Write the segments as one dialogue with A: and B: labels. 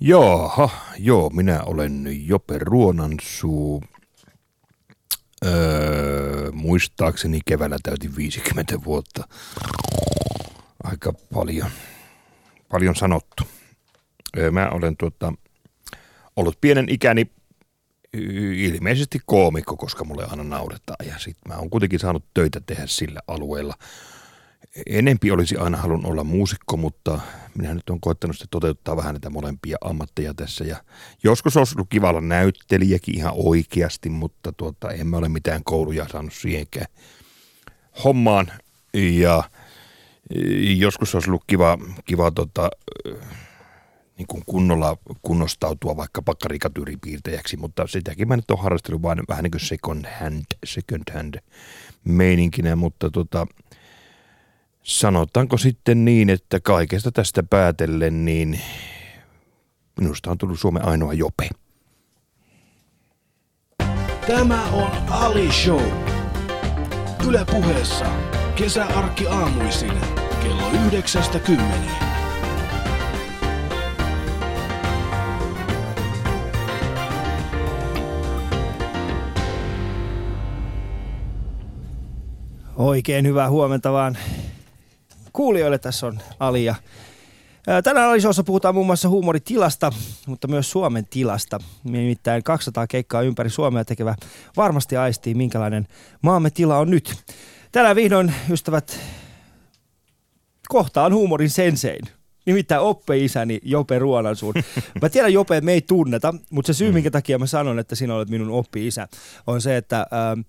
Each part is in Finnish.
A: Joo, joo, minä olen Jope Ruonansuu. Öö, muistaakseni keväällä täytin 50 vuotta. Aika paljon, paljon sanottu. Öö, mä olen tuota, ollut pienen ikäni ilmeisesti koomikko, koska mulle aina nauretaan. Ja sitten mä oon kuitenkin saanut töitä tehdä sillä alueella – enempi olisi aina halunnut olla muusikko, mutta minä nyt olen koettanut sitten toteuttaa vähän näitä molempia ammatteja tässä. Ja joskus olisi ollut kiva olla näyttelijäkin ihan oikeasti, mutta tuota, emme ole mitään kouluja saanut siihenkään hommaan. Ja joskus olisi ollut kiva, kiva tota, niin kuin kunnolla kunnostautua vaikka karikatyyripiirtäjäksi, mutta sitäkin mä nyt olen harrastellut vain vähän niin kuin second hand, second hand meininkinä, mutta tota, sanotaanko sitten niin, että kaikesta tästä päätellen, niin minusta on tullut Suomen ainoa jope.
B: Tämä on Ali Show. Yle puheessa kesäarkki aamuisin kello yhdeksästä kymmeneen.
C: Oikein hyvää huomenta vaan kuulijoille. Tässä on Ali ja Tänään Alisossa puhutaan muun muassa huumoritilasta, mutta myös Suomen tilasta. Nimittäin 200 keikkaa ympäri Suomea tekevä varmasti aistii, minkälainen maamme tila on nyt. Tänään vihdoin, ystävät, kohtaan huumorin sensein. Nimittäin oppe-isäni Jope Ruonansuun. Mä tiedän Jope, että me ei tunneta, mutta se syy, minkä takia mä sanon, että sinä olet minun oppi-isä, on se, että... Äh,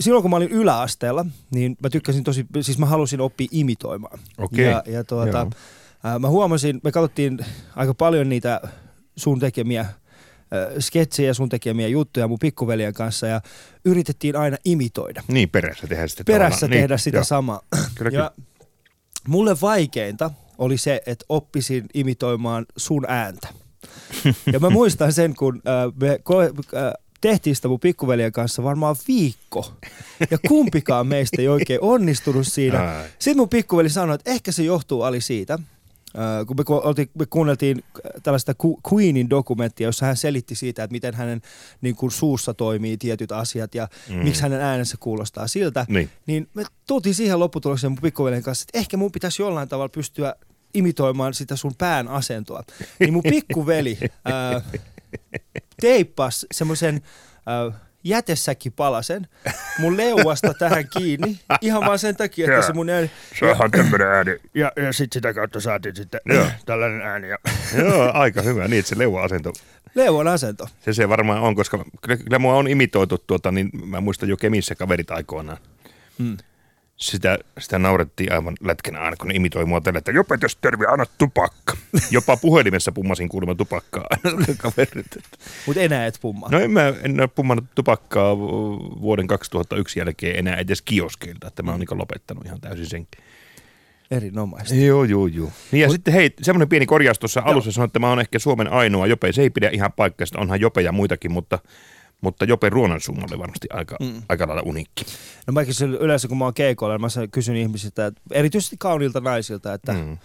C: silloin kun mä olin yläasteella, niin mä tykkäsin tosi, siis mä halusin oppia imitoimaan.
A: Okay.
C: Ja, ja tuota, ää, mä huomasin, me katsottiin aika paljon niitä sun tekemiä sketsejä, sun tekemiä juttuja mun pikkuveljen kanssa ja yritettiin aina imitoida.
A: Niin, perässä tehdä sitä
C: Perässä niin, tehdä sitä jo. samaa. Kyllä, ja kyllä. mulle vaikeinta oli se, että oppisin imitoimaan sun ääntä. ja mä muistan sen, kun äh, me ko- äh, tehtiin sitä mun pikkuveljen kanssa varmaan viikko. Ja kumpikaan meistä ei oikein onnistunut siinä. Sitten mun pikkuveli sanoi, että ehkä se johtuu Ali siitä, Uh, kun me, oltiin, me kuunneltiin tällaista Queenin dokumenttia, jossa hän selitti siitä, että miten hänen niin kuin, suussa toimii tietyt asiat ja mm. miksi hänen äänensä kuulostaa siltä, niin, niin me tultiin siihen lopputulokseen mun pikkuveljen kanssa, että ehkä mun pitäisi jollain tavalla pystyä imitoimaan sitä sun pään asentoa. Niin mun pikkuveli uh, teippas semmoisen äh, jätesäkkipalasen mun leuasta tähän kiinni. Ihan vaan sen takia, että se mun ääni...
A: Se on tämmöinen ääni.
C: Ja, ja sitten sitä kautta saatiin sitten Joo. tällainen ääni. Ja.
A: Joo, aika hyvä. Niin, että se leuva-asento.
C: Leuan asento.
A: Se se varmaan on, koska kyllä, kyllä mua on imitoitu tuota, niin mä muistan jo Kemissä kaverit aikoinaan. Mm sitä, sitä naurettiin aivan lätkänä aina, kun ne imitoi mua tällä, että jopa jos terve, anna tupakka. Jopa puhelimessa pummasin kuulemma tupakkaa kaverit.
C: Mutta enää et pummaa.
A: No en mä en ole pummannut tupakkaa vuoden 2001 jälkeen enää edes kioskeilta, että mä oon niin lopettanut ihan täysin senkin.
C: Erinomaista.
A: Joo, joo, joo. Niin ja Mut, sitten hei, semmoinen pieni korjaus tuossa alussa sanoi, että mä oon ehkä Suomen ainoa Jope. Se ei pidä ihan paikkaa, onhan Jope ja muitakin, mutta mutta Jope Ruonansumma oli varmasti aika, mm. aika lailla unikki.
C: No mäkin yleensä kun mä oon keikoilla, mä kysyn ihmisiltä, erityisesti kauniilta naisilta, että mm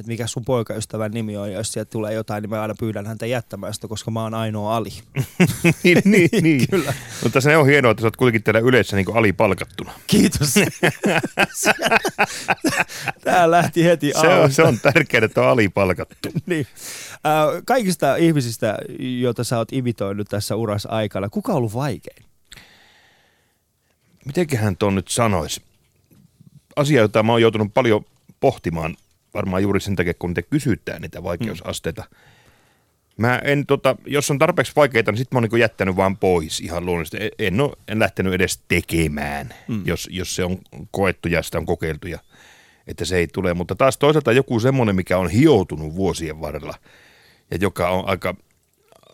C: että mikä sun poikaystävän nimi on, ja jos sieltä tulee jotain, niin mä aina pyydän häntä jättämään sitä, koska mä oon ainoa Ali.
A: niin, niin, niin. Kyllä. Mutta se on hienoa, että sä oot kuitenkin täällä yleensä niin Ali palkattuna.
C: Kiitos. Tää lähti heti
A: se on, se on tärkeää, että on Ali palkattu.
C: niin. Äh, kaikista ihmisistä, joita sä oot imitoinut tässä urassa aikana, kuka on ollut vaikein?
A: Mitenköhän tuon nyt sanoisi? Asia, jota mä oon joutunut paljon pohtimaan varmaan juuri sen takia, kun te kysytään niitä vaikeusasteita. Mm. Mä en, tota, jos on tarpeeksi vaikeita, niin sitten mä oon niin jättänyt vaan pois ihan luonnollisesti. En, ole, en lähtenyt edes tekemään, mm. jos, jos se on koettu ja sitä on kokeiltu ja että se ei tule. Mutta taas toisaalta joku semmoinen, mikä on hioutunut vuosien varrella ja joka on aika,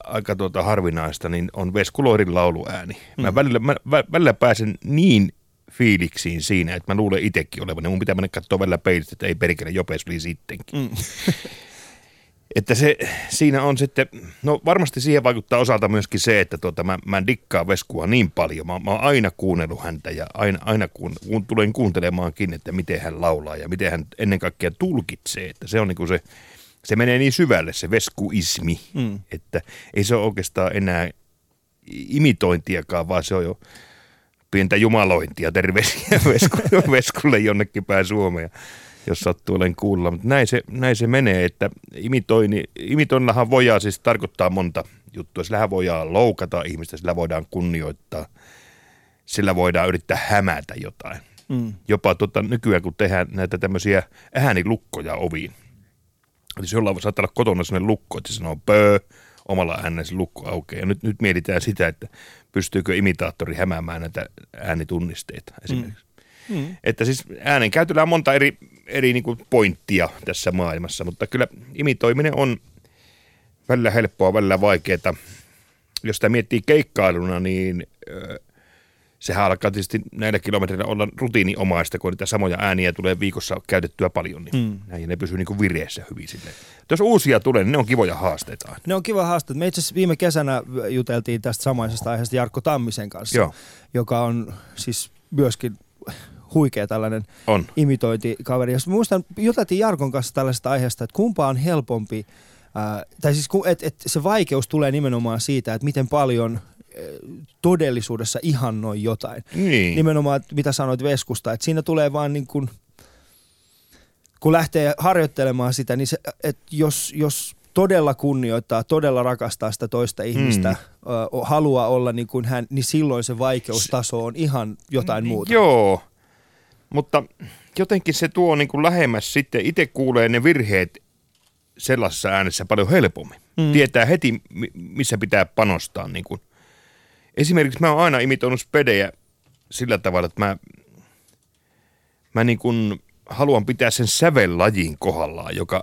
A: aika tuota harvinaista, niin on Veskuloirin lauluääni. Mm. Mä, välillä, mä välillä pääsen niin fiiliksiin siinä, että mä luulen itsekin olevan. Mun pitää mennä katsoa välillä peilistä, että ei perkele jopes oli sittenkin. Mm. että se, siinä on sitten, no varmasti siihen vaikuttaa osalta myöskin se, että tuota, mä, mä dikkaan Veskua niin paljon. Mä, mä oon aina kuunnellut häntä ja aina, aina kun, kun tulen kuuntelemaankin, että miten hän laulaa ja miten hän ennen kaikkea tulkitsee. Että se on niin kuin se se menee niin syvälle se veskuismi, mm. että ei se ole oikeastaan enää imitointiakaan, vaan se on jo pientä jumalointia. Terveisiä veskulle, veskulle jonnekin päin Suomeen, jos sattuu olen kuulla. Mutta näin se, näin se menee, että imitoini, imitoinnahan voidaan siis tarkoittaa monta juttua. Sillä voidaan loukata ihmistä, sillä voidaan kunnioittaa, sillä voidaan yrittää hämätä jotain. Mm. Jopa tota, nykyään, kun tehdään näitä tämmöisiä äänilukkoja oviin. Eli jos jollain saattaa olla kotona sellainen lukko, että se sanoo pöö, omalla äänellä se lukko aukeaa. Ja nyt, nyt mietitään sitä, että pystyykö imitaattori hämäämään näitä äänitunnisteita esimerkiksi. Mm. Mm. Että siis äänen käytöllä on monta eri, eri niin kuin pointtia tässä maailmassa, mutta kyllä imitoiminen on välillä helppoa, välillä vaikeaa. Jos sitä miettii keikkailuna, niin sehän alkaa tietysti näillä kilometreillä olla rutiiniomaista, kun niitä samoja ääniä tulee viikossa käytettyä paljon, niin mm. näin ne pysyy niin kuin vireessä hyvin silleen. Jos uusia tulee, niin ne on kivoja haasteita.
C: Ne on kiva haasteita. Me itse asiassa viime kesänä juteltiin tästä samaisesta aiheesta Jarkko Tammisen kanssa, Joo. joka on siis myöskin huikea tällainen on. imitointikaveri. Ja muistan, juteltiin Jarkon kanssa tällaisesta aiheesta, että kumpa on helpompi, ää, tai siis että et se vaikeus tulee nimenomaan siitä, että miten paljon todellisuudessa ihannoi jotain. Niin. Nimenomaan, mitä sanoit Veskusta, että siinä tulee vaan niin kuin, kun lähtee harjoittelemaan sitä, niin se, että jos, jos todella kunnioittaa, todella rakastaa sitä toista ihmistä, mm. ö, haluaa olla niin kuin hän, niin silloin se vaikeustaso on ihan jotain muuta.
A: Joo, mutta jotenkin se tuo niin kuin lähemmäs sitten, itse kuulee ne virheet sellaisessa äänessä paljon helpommin. Mm. Tietää heti, missä pitää panostaa niin kuin Esimerkiksi mä oon aina imitoinut spedejä sillä tavalla, että mä, mä niin kuin haluan pitää sen sävellajin kohdallaan, joka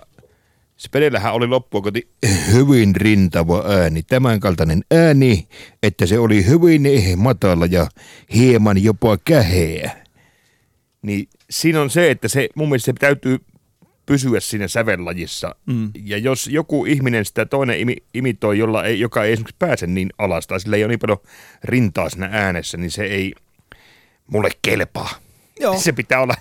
A: Spedellähän oli loppua koti hyvin rintava ääni, tämän kaltainen ääni, että se oli hyvin matala ja hieman jopa käheä. Niin siinä on se, että se mun mielestä se täytyy pysyä siinä sävellajissa. Mm. Ja jos joku ihminen sitä toinen imi, imitoi, jolla ei, joka ei esimerkiksi pääse niin alas, tai sillä ei ole niin paljon rintaa siinä äänessä, niin se ei mulle kelpaa. Joo. Se pitää olla,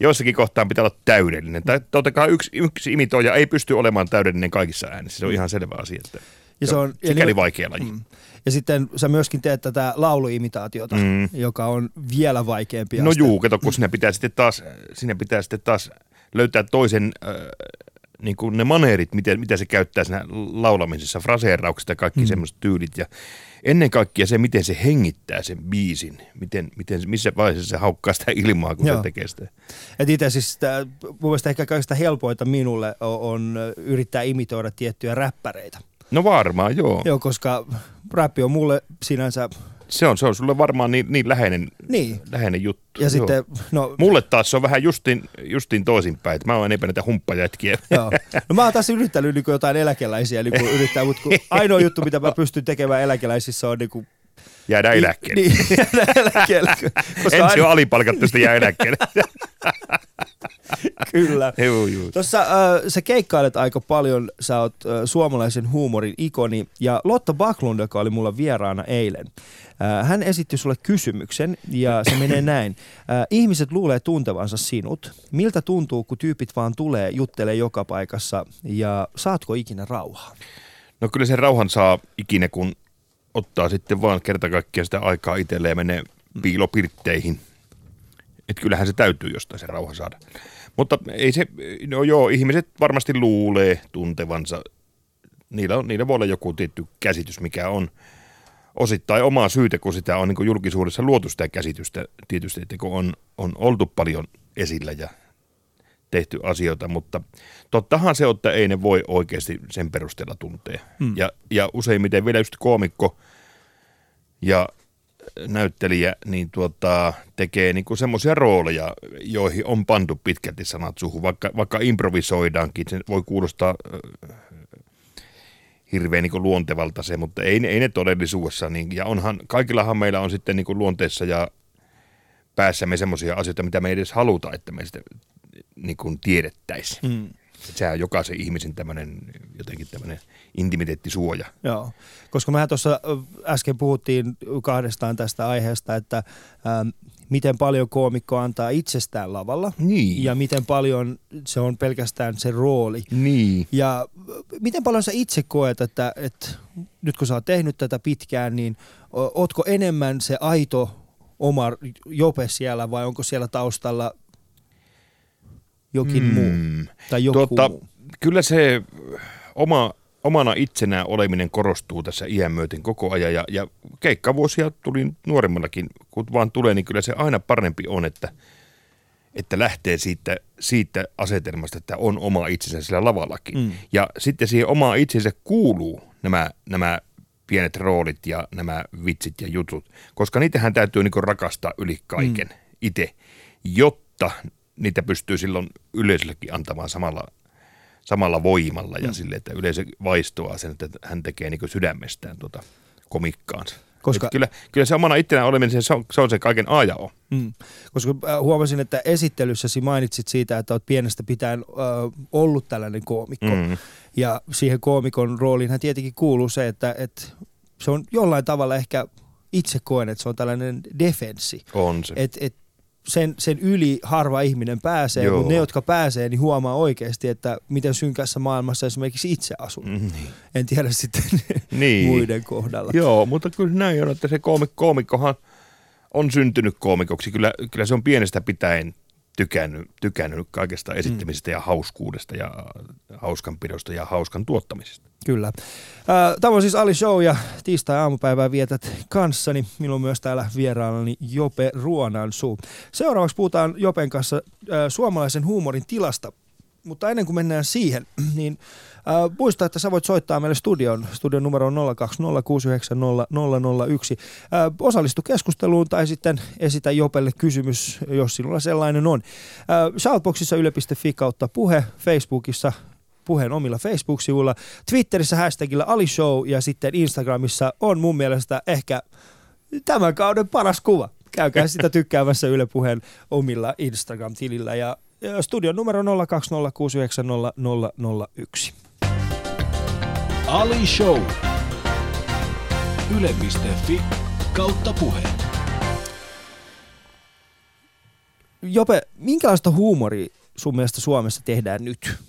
A: jossakin kohtaan pitää olla täydellinen. Tai totta kai yksi, yksi imitoija ei pysty olemaan täydellinen kaikissa äänissä. Se on mm. ihan selvä asia. Että ja se on sikäli vaikea laji. Mm.
C: Ja sitten sä myöskin teet tätä lauluimitaatiota, mm. joka on vielä vaikeampi.
A: No juu, kato, kun sinne pitää sitten taas, sinne pitää sitten taas löytää toisen äh, niin kuin ne maneerit, miten, mitä se käyttää siinä laulamisessa, fraseeraukset ja kaikki mm. semmoiset tyylit. Ja ennen kaikkea se, miten se hengittää sen biisin, miten, miten, missä vaiheessa se haukkaa sitä ilmaa, kun Joo. se tekee sitä.
C: Et itse siis sitä, mun mielestä ehkä kaikista helpoita minulle on, on yrittää imitoida tiettyjä räppäreitä.
A: No varmaan, joo.
C: Joo, koska räppi on mulle sinänsä
A: se on, se on sulle varmaan niin, niin, läheinen, niin. läheinen juttu.
C: Ja Joo. sitten,
A: no, Mulle taas se on vähän justin, justin toisinpäin, että mä oon enemmän näitä humppajätkiä.
C: Joo. No mä oon taas yrittänyt niin jotain eläkeläisiä niin kuin yrittää, mutta kun ainoa juttu, mitä mä pystyn tekemään eläkeläisissä on niin kuin
A: Jäädä eläkkeelle.
C: Niin, jäädä eläkkeelle.
A: Koska Ensin aina... on alipalkattu, sitten jää eläkkeelle.
C: Kyllä. Tuossa äh, sä keikkailet aika paljon, sä oot äh, suomalaisen huumorin ikoni, ja Lotta Backlund, joka oli mulla vieraana eilen, hän esitti sulle kysymyksen, ja se menee näin. Äh, ihmiset luulee tuntevansa sinut. Miltä tuntuu, kun tyypit vaan tulee, juttelee joka paikassa, ja saatko ikinä rauhaa?
A: No kyllä sen rauhan saa ikinä, kun ottaa sitten vaan kerta kaikkiaan sitä aikaa itselleen ja menee piilopirtteihin. Että kyllähän se täytyy jostain se rauha saada. Mutta ei se, no joo, ihmiset varmasti luulee tuntevansa. Niillä, on, niillä voi olla joku tietty käsitys, mikä on osittain omaa syytä, kun sitä on niin julkisuudessa luotu sitä käsitystä tietysti, että kun on, on oltu paljon esillä ja tehty asioita, mutta tottahan se, että ei ne voi oikeasti sen perusteella tuntea. Hmm. Ja, ja useimmiten vielä just koomikko ja näyttelijä niin tuota, tekee niin semmoisia rooleja, joihin on pantu pitkälti sanat suhu, vaikka, vaikka improvisoidaankin, se voi kuulostaa äh, hirveän niin luontevalta se, mutta ei, ei ne todellisuudessa, niin, ja onhan, kaikillahan meillä on sitten niin luonteessa ja päässämme semmoisia asioita, mitä me ei edes haluta, että me sitten niin kuin tiedettäisiin. Mm. Sehän on jokaisen ihmisen tämmöinen jotenkin tämmöinen intimiteettisuoja.
C: Joo, koska mehän tuossa äsken puhuttiin kahdestaan tästä aiheesta, että ähm, miten paljon koomikko antaa itsestään lavalla
A: Niin.
C: ja miten paljon se on pelkästään se rooli.
A: Niin.
C: Ja miten paljon sä itse koet, että, että nyt kun sä oot tehnyt tätä pitkään, niin ootko enemmän se aito oma jope siellä vai onko siellä taustalla jokin mm. muu tai joku
A: Tuota,
C: muu?
A: kyllä se oma, omana itsenään oleminen korostuu tässä iän myöten koko ajan ja, ja keikkavuosia tuli nuoremmallakin, kun vaan tulee, niin kyllä se aina parempi on, että, että lähtee siitä, siitä asetelmasta, että on oma itsensä sillä lavallakin.
C: Mm.
A: Ja sitten siihen omaa itsensä kuuluu nämä, nämä pienet roolit ja nämä vitsit ja jutut, koska niitähän täytyy niin rakastaa yli kaiken mm. itse, jotta niitä pystyy silloin yleisöllekin antamaan samalla, samalla voimalla ja mm. sille, että yleisö vaistoaa sen, että hän tekee niin sydämestään tuota komikkaansa.
C: Koska-.
A: Kyllä, kyllä se omana itsenään oleminen, se on, se on se kaiken A ja O.
C: Mm. Koska äh, huomasin, että esittelyssäsi mainitsit siitä, että olet pienestä pitäen äh, ollut tällainen koomikko.
A: Mm.
C: Ja siihen koomikon rooliinhan tietenkin kuuluu se, että, että se on jollain tavalla ehkä itse koen, että se on tällainen defenssi.
A: On se.
C: Et, et sen, sen yli harva ihminen pääsee,
A: Joo.
C: mutta ne, jotka pääsee, niin huomaa oikeasti, että miten synkässä maailmassa esimerkiksi itse asun.
A: Mm, niin.
C: En tiedä sitten
A: Niin.
C: muiden kohdalla.
A: Joo, mutta kyllä näin on, että se koomik- koomikkohan on syntynyt koomikoksi. Kyllä, kyllä se on pienestä pitäen tykännyt, tykännyt kaikesta esittämisestä mm. ja hauskuudesta ja hauskanpidosta ja hauskan tuottamisesta.
C: Kyllä. Tämä on siis Ali Show ja tiistai-aamupäivää vietät kanssani. Minulla on myös täällä vieraanani Jope Ruonansuu. Seuraavaksi puhutaan Jopen kanssa suomalaisen huumorin tilasta. Mutta ennen kuin mennään siihen, niin muista, että sä voit soittaa meille studion. Studion numero on 020690001. Äh, osallistu keskusteluun tai sitten esitä Jopelle kysymys, jos sinulla sellainen on. Shoutboxissa yle.fi kautta puhe, Facebookissa puheen omilla Facebook-sivuilla, Twitterissä hashtagillä AliShow ja sitten Instagramissa on mun mielestä ehkä tämän kauden paras kuva. Käykää sitä tykkäämässä Yle Puheen omilla Instagram-tilillä ja studion numero 020690001.
B: Ali Show. Yle.fi kautta puhe.
C: Jope, minkälaista huumoria sun mielestä Suomessa tehdään nyt?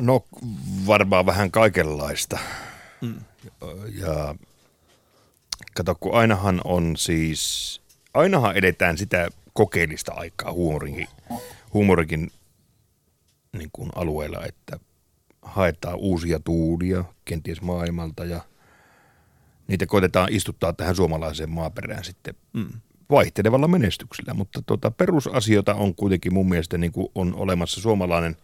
A: No varmaan vähän kaikenlaista. Mm. Ja kato, kun ainahan on siis, ainahan edetään sitä kokeellista aikaa huumorinkin, huumorikin niin kuin alueella, että haetaan uusia tuulia kenties maailmalta ja niitä koitetaan istuttaa tähän suomalaiseen maaperään sitten mm. vaihtelevalla menestyksellä, mutta tota, perusasioita on kuitenkin mun mielestä niin kuin on olemassa suomalainen,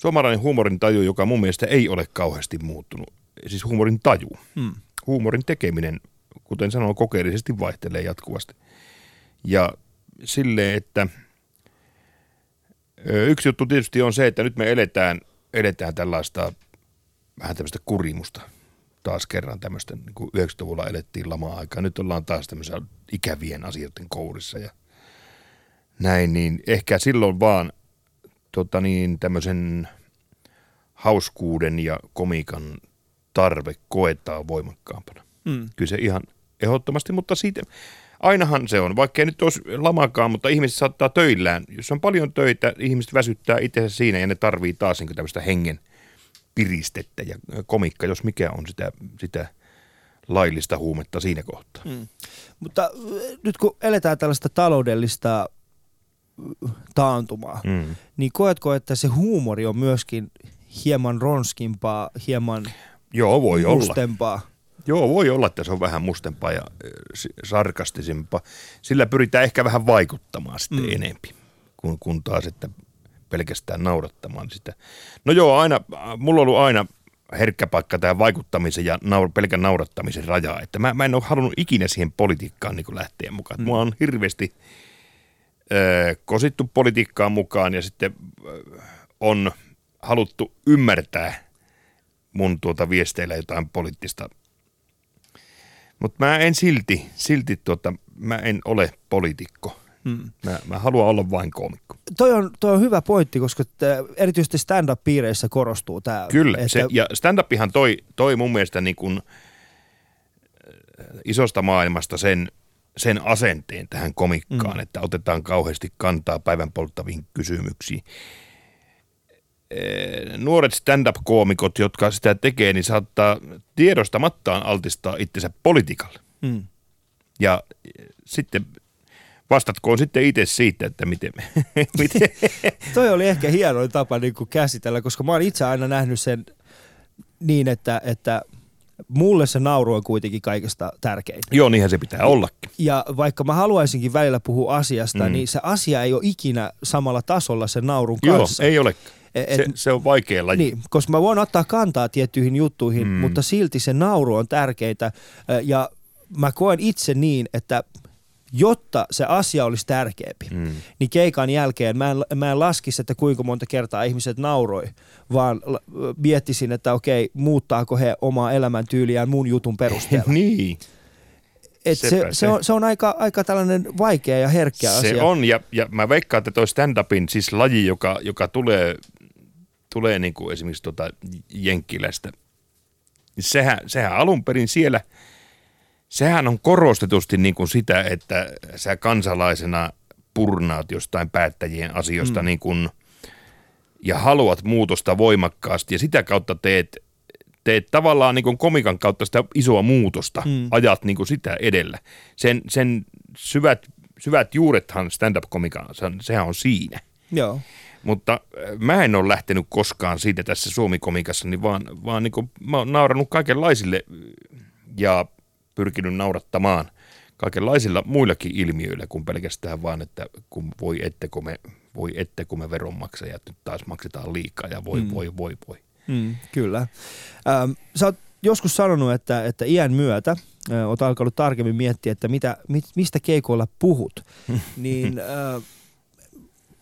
A: suomalainen huumorin taju, joka mun mielestä ei ole kauheasti muuttunut. Siis huumorin taju. Mm. Huumorin tekeminen, kuten sanoin, kokeellisesti vaihtelee jatkuvasti. Ja silleen, että yksi juttu tietysti on se, että nyt me eletään, eletään tällaista vähän tämmöistä kurimusta taas kerran tämmöistä, niin kuin 90-luvulla elettiin lama-aikaa. Nyt ollaan taas tämmöisiä ikävien asioiden kourissa ja näin, niin ehkä silloin vaan tota niin, tämmöisen hauskuuden ja komikan tarve koetaan voimakkaampana. Mm. Kyllä se ihan ehdottomasti, mutta siitä, ainahan se on, vaikka ei nyt olisi lamakaan, mutta ihmiset saattaa töillään. Jos on paljon töitä, ihmiset väsyttää itsensä siinä ja ne tarvii taas niin tämmöistä hengen piristettä ja komikka, jos mikä on sitä, sitä laillista huumetta siinä kohtaa. Mm.
C: Mutta nyt kun eletään tällaista taloudellista taantumaa, mm. niin koetko, että se huumori on myöskin hieman ronskimpaa, hieman
A: Joo, voi
C: mustempaa?
A: Olla. Joo, voi olla, että se on vähän mustempaa ja sarkastisempaa. Sillä pyritään ehkä vähän vaikuttamaan sitten mm. enempi, kun, kun taas, että pelkästään naurattamaan sitä. No joo, aina, mulla on ollut aina herkkä paikka tämä vaikuttamisen ja naur, pelkän naurattamisen raja. Että mä, mä en ole halunnut ikinä siihen politiikkaan niin lähteä mukaan. Mm. Mua on hirveästi äh, kosittu politiikkaan mukaan ja sitten äh, on haluttu ymmärtää mun tuota viesteillä jotain poliittista. Mutta mä en silti, silti tuota, mä en ole poliitikko. Hmm. Mä, mä haluan olla vain koomikko.
C: Toi on, toi on hyvä pointti, koska erityisesti stand-up-piireissä korostuu tämä.
A: Kyllä, että... se, ja stand-upihan toi, toi mun mielestä niin kuin isosta maailmasta sen, sen asenteen tähän komikkaan, mm. että otetaan kauheasti kantaa päivän polttaviin kysymyksiin. Nuoret stand-up-koomikot, jotka sitä tekee, niin saattaa tiedostamattaan altistaa itsensä politiikalle. Mm. Ja sitten Vastatkoon sitten itse siitä, että miten... miten.
C: Toi oli ehkä hieno tapa niin kuin käsitellä, koska mä oon itse aina nähnyt sen niin, että, että mulle se nauru on kuitenkin kaikesta tärkein.
A: Joo, niinhän se pitää ollakin.
C: Ja vaikka mä haluaisinkin välillä puhua asiasta, mm. niin se asia ei ole ikinä samalla tasolla sen naurun kanssa.
A: Joo, ei ole. E, et, se, se on vaikea laji.
C: Niin, koska mä voin ottaa kantaa tiettyihin juttuihin, mm. mutta silti se nauru on tärkeitä. Ja mä koen itse niin, että jotta se asia olisi tärkeämpi, mm. niin keikan jälkeen mä en, mä en laskisi, että kuinka monta kertaa ihmiset nauroi, vaan miettisin, että okei, muuttaako he omaa elämäntyyliään mun jutun perusteella.
A: niin.
C: Et se, se, se, on, se on aika, aika tällainen vaikea ja herkkä
A: se
C: asia.
A: Se on, ja, ja mä veikkaan, että toi stand-upin siis laji, joka, joka tulee, tulee niin kuin esimerkiksi tota Jenkkilästä, niin sehän, sehän alun perin siellä – sehän on korostetusti niin kuin sitä, että sä kansalaisena purnaat jostain päättäjien asioista mm. niin kuin, ja haluat muutosta voimakkaasti ja sitä kautta teet, teet tavallaan niin kuin komikan kautta sitä isoa muutosta, mm. ajat niin kuin sitä edellä. Sen, sen syvät, syvät juurethan stand-up-komikan, sehän on siinä.
C: Joo.
A: Mutta äh, mä en ole lähtenyt koskaan siitä tässä Suomi-komikassa, niin vaan, vaan niin kuin, mä oon naurannut kaikenlaisille ja pyrkinyt naurattamaan kaikenlaisilla muillakin ilmiöillä kuin pelkästään vaan, että kun voi ette, kun me, voi ette, kun me veronmaksajat nyt taas maksetaan liikaa ja voi, mm. voi, voi, voi.
C: Mm, kyllä. Ähm, sä oot joskus sanonut, että, että iän myötä äh, oot alkanut tarkemmin miettiä, että mitä, mit, mistä keikoilla puhut, niin äh,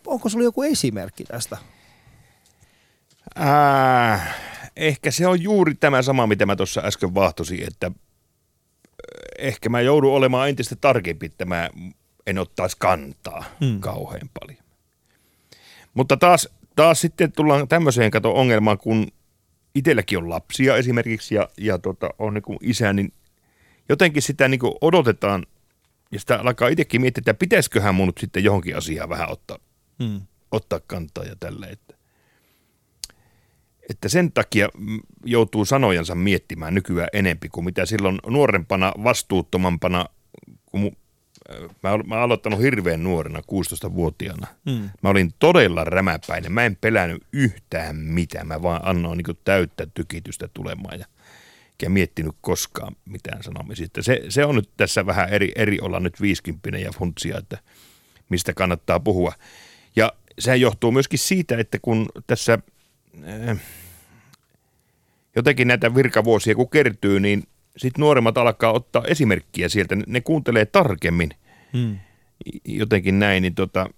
C: onko sulla joku esimerkki tästä?
A: Äh, ehkä se on juuri tämä sama, mitä mä tuossa äsken vahtosin, että ehkä mä joudun olemaan entistä tarkempi, että mä en ottaisi kantaa hmm. kauhean paljon. Mutta taas, taas sitten tullaan tämmöiseen kato ongelmaan, kun itselläkin on lapsia esimerkiksi ja, ja tota, on niin isä, niin jotenkin sitä niin odotetaan ja sitä alkaa itsekin miettiä, että pitäisiköhän mun nyt sitten johonkin asiaan vähän ottaa, hmm. ottaa kantaa ja tällä. Että että sen takia joutuu sanojansa miettimään nykyään enempi kuin mitä silloin nuorempana, vastuuttomampana, kun mä, olen, mä aloittanut hirveän nuorena, 16-vuotiaana. Hmm. Mä olin todella rämäpäinen. Mä en pelännyt yhtään mitään. Mä vaan annoin niin täyttä tykitystä tulemaan ja enkä miettinyt koskaan mitään sanomisista. Se, se on nyt tässä vähän eri, eri olla nyt viisikymppinen ja funtsia, että mistä kannattaa puhua. Ja se johtuu myöskin siitä, että kun tässä äh, jotenkin näitä virkavuosia kun kertyy, niin sitten nuoremmat alkaa ottaa esimerkkiä sieltä. Ne kuuntelee tarkemmin hmm. jotenkin näin, niin tota,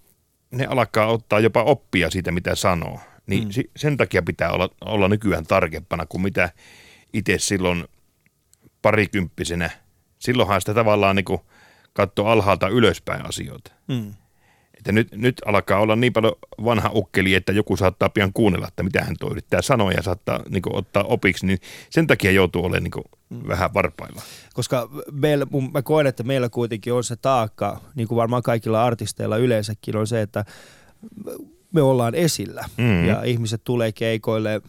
A: ne alkaa ottaa jopa oppia siitä, mitä sanoo. Niin hmm. sen takia pitää olla, olla nykyään tarkempana kuin mitä itse silloin parikymppisenä. Silloinhan sitä tavallaan niin katsoo alhaalta ylöspäin asioita. Hmm. Että nyt, nyt alkaa olla niin paljon vanha ukkeli, että joku saattaa pian kuunnella, että mitä hän toi yrittää sanoa ja saattaa niin kuin, ottaa opiksi, niin sen takia joutuu olemaan niin kuin, mm. vähän varpailla.
C: Koska meillä, mä koen, että meillä kuitenkin on se taakka, niin kuin varmaan kaikilla artisteilla yleensäkin on se, että me ollaan esillä mm. ja ihmiset tulee keikoille,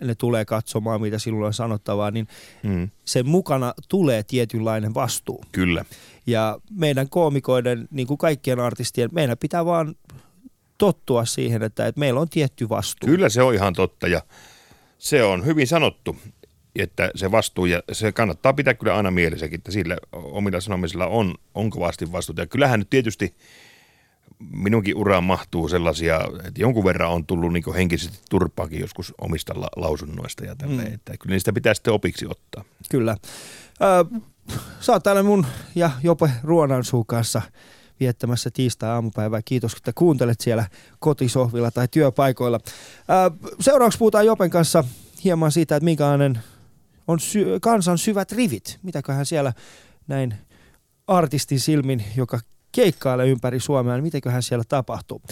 C: ne tulee katsomaan, mitä sinulla on sanottavaa, niin mm. sen mukana tulee tietynlainen vastuu.
A: Kyllä.
C: Ja meidän koomikoiden, niin kuin kaikkien artistien, meidän pitää vaan tottua siihen, että, että meillä on tietty vastuu.
A: Kyllä se on ihan totta ja se on hyvin sanottu, että se vastuu ja se kannattaa pitää kyllä aina mielessäkin, että sillä omilla sanomisilla on, on kovasti vastuuta. Ja kyllähän nyt tietysti minunkin uraan mahtuu sellaisia, että jonkun verran on tullut niin henkisesti turpaakin joskus omista la- lausunnoista ja tälleen, mm. että kyllä niistä pitää sitten opiksi ottaa.
C: Kyllä. Ö, sä oot täällä mun ja Jope Ruonansuun kanssa viettämässä tiistai-aamupäivää. Kiitos, että kuuntelet siellä kotisohvilla tai työpaikoilla. Seuraavaksi puhutaan Jopen kanssa hieman siitä, että minkälainen on sy- kansan syvät rivit. Mitäköhän siellä näin artistin silmin, joka keikkailla ympäri Suomea, niin mitäköhän siellä tapahtuu.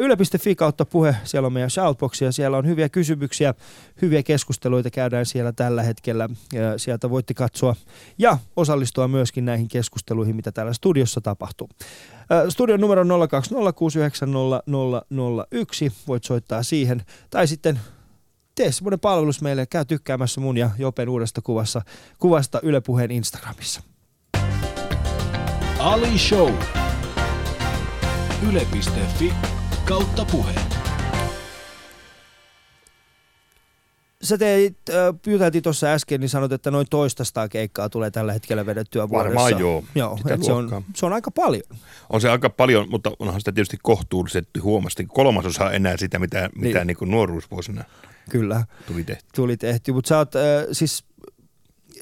C: Yle.fi kautta puhe, siellä on meidän shoutbox ja siellä on hyviä kysymyksiä, hyviä keskusteluita käydään siellä tällä hetkellä. Sieltä voitte katsoa ja osallistua myöskin näihin keskusteluihin, mitä täällä studiossa tapahtuu. Studion numero 02069001. Voit soittaa siihen. Tai sitten tee semmoinen palvelus meille. Käy tykkäämässä mun ja Jopen uudesta kuvassa, kuvasta Yle Puheen Instagramissa.
B: Ali Show. Yle.fi kautta puheen.
C: Sä teit, äh, juteltiin tuossa äsken, niin sanoit, että noin toistastaa keikkaa tulee tällä hetkellä vedettyä vuodessa.
A: Varmaan joo.
C: joo että se, on, se on aika paljon.
A: On se aika paljon, mutta onhan sitä tietysti kohtuullisettu huomasti. Kolmasosa enää sitä, mitä, mitä niin. Niin kuin nuoruusvuosina
C: Kyllä.
A: tuli tehty.
C: Tuli tehty, mutta sä oot, äh, siis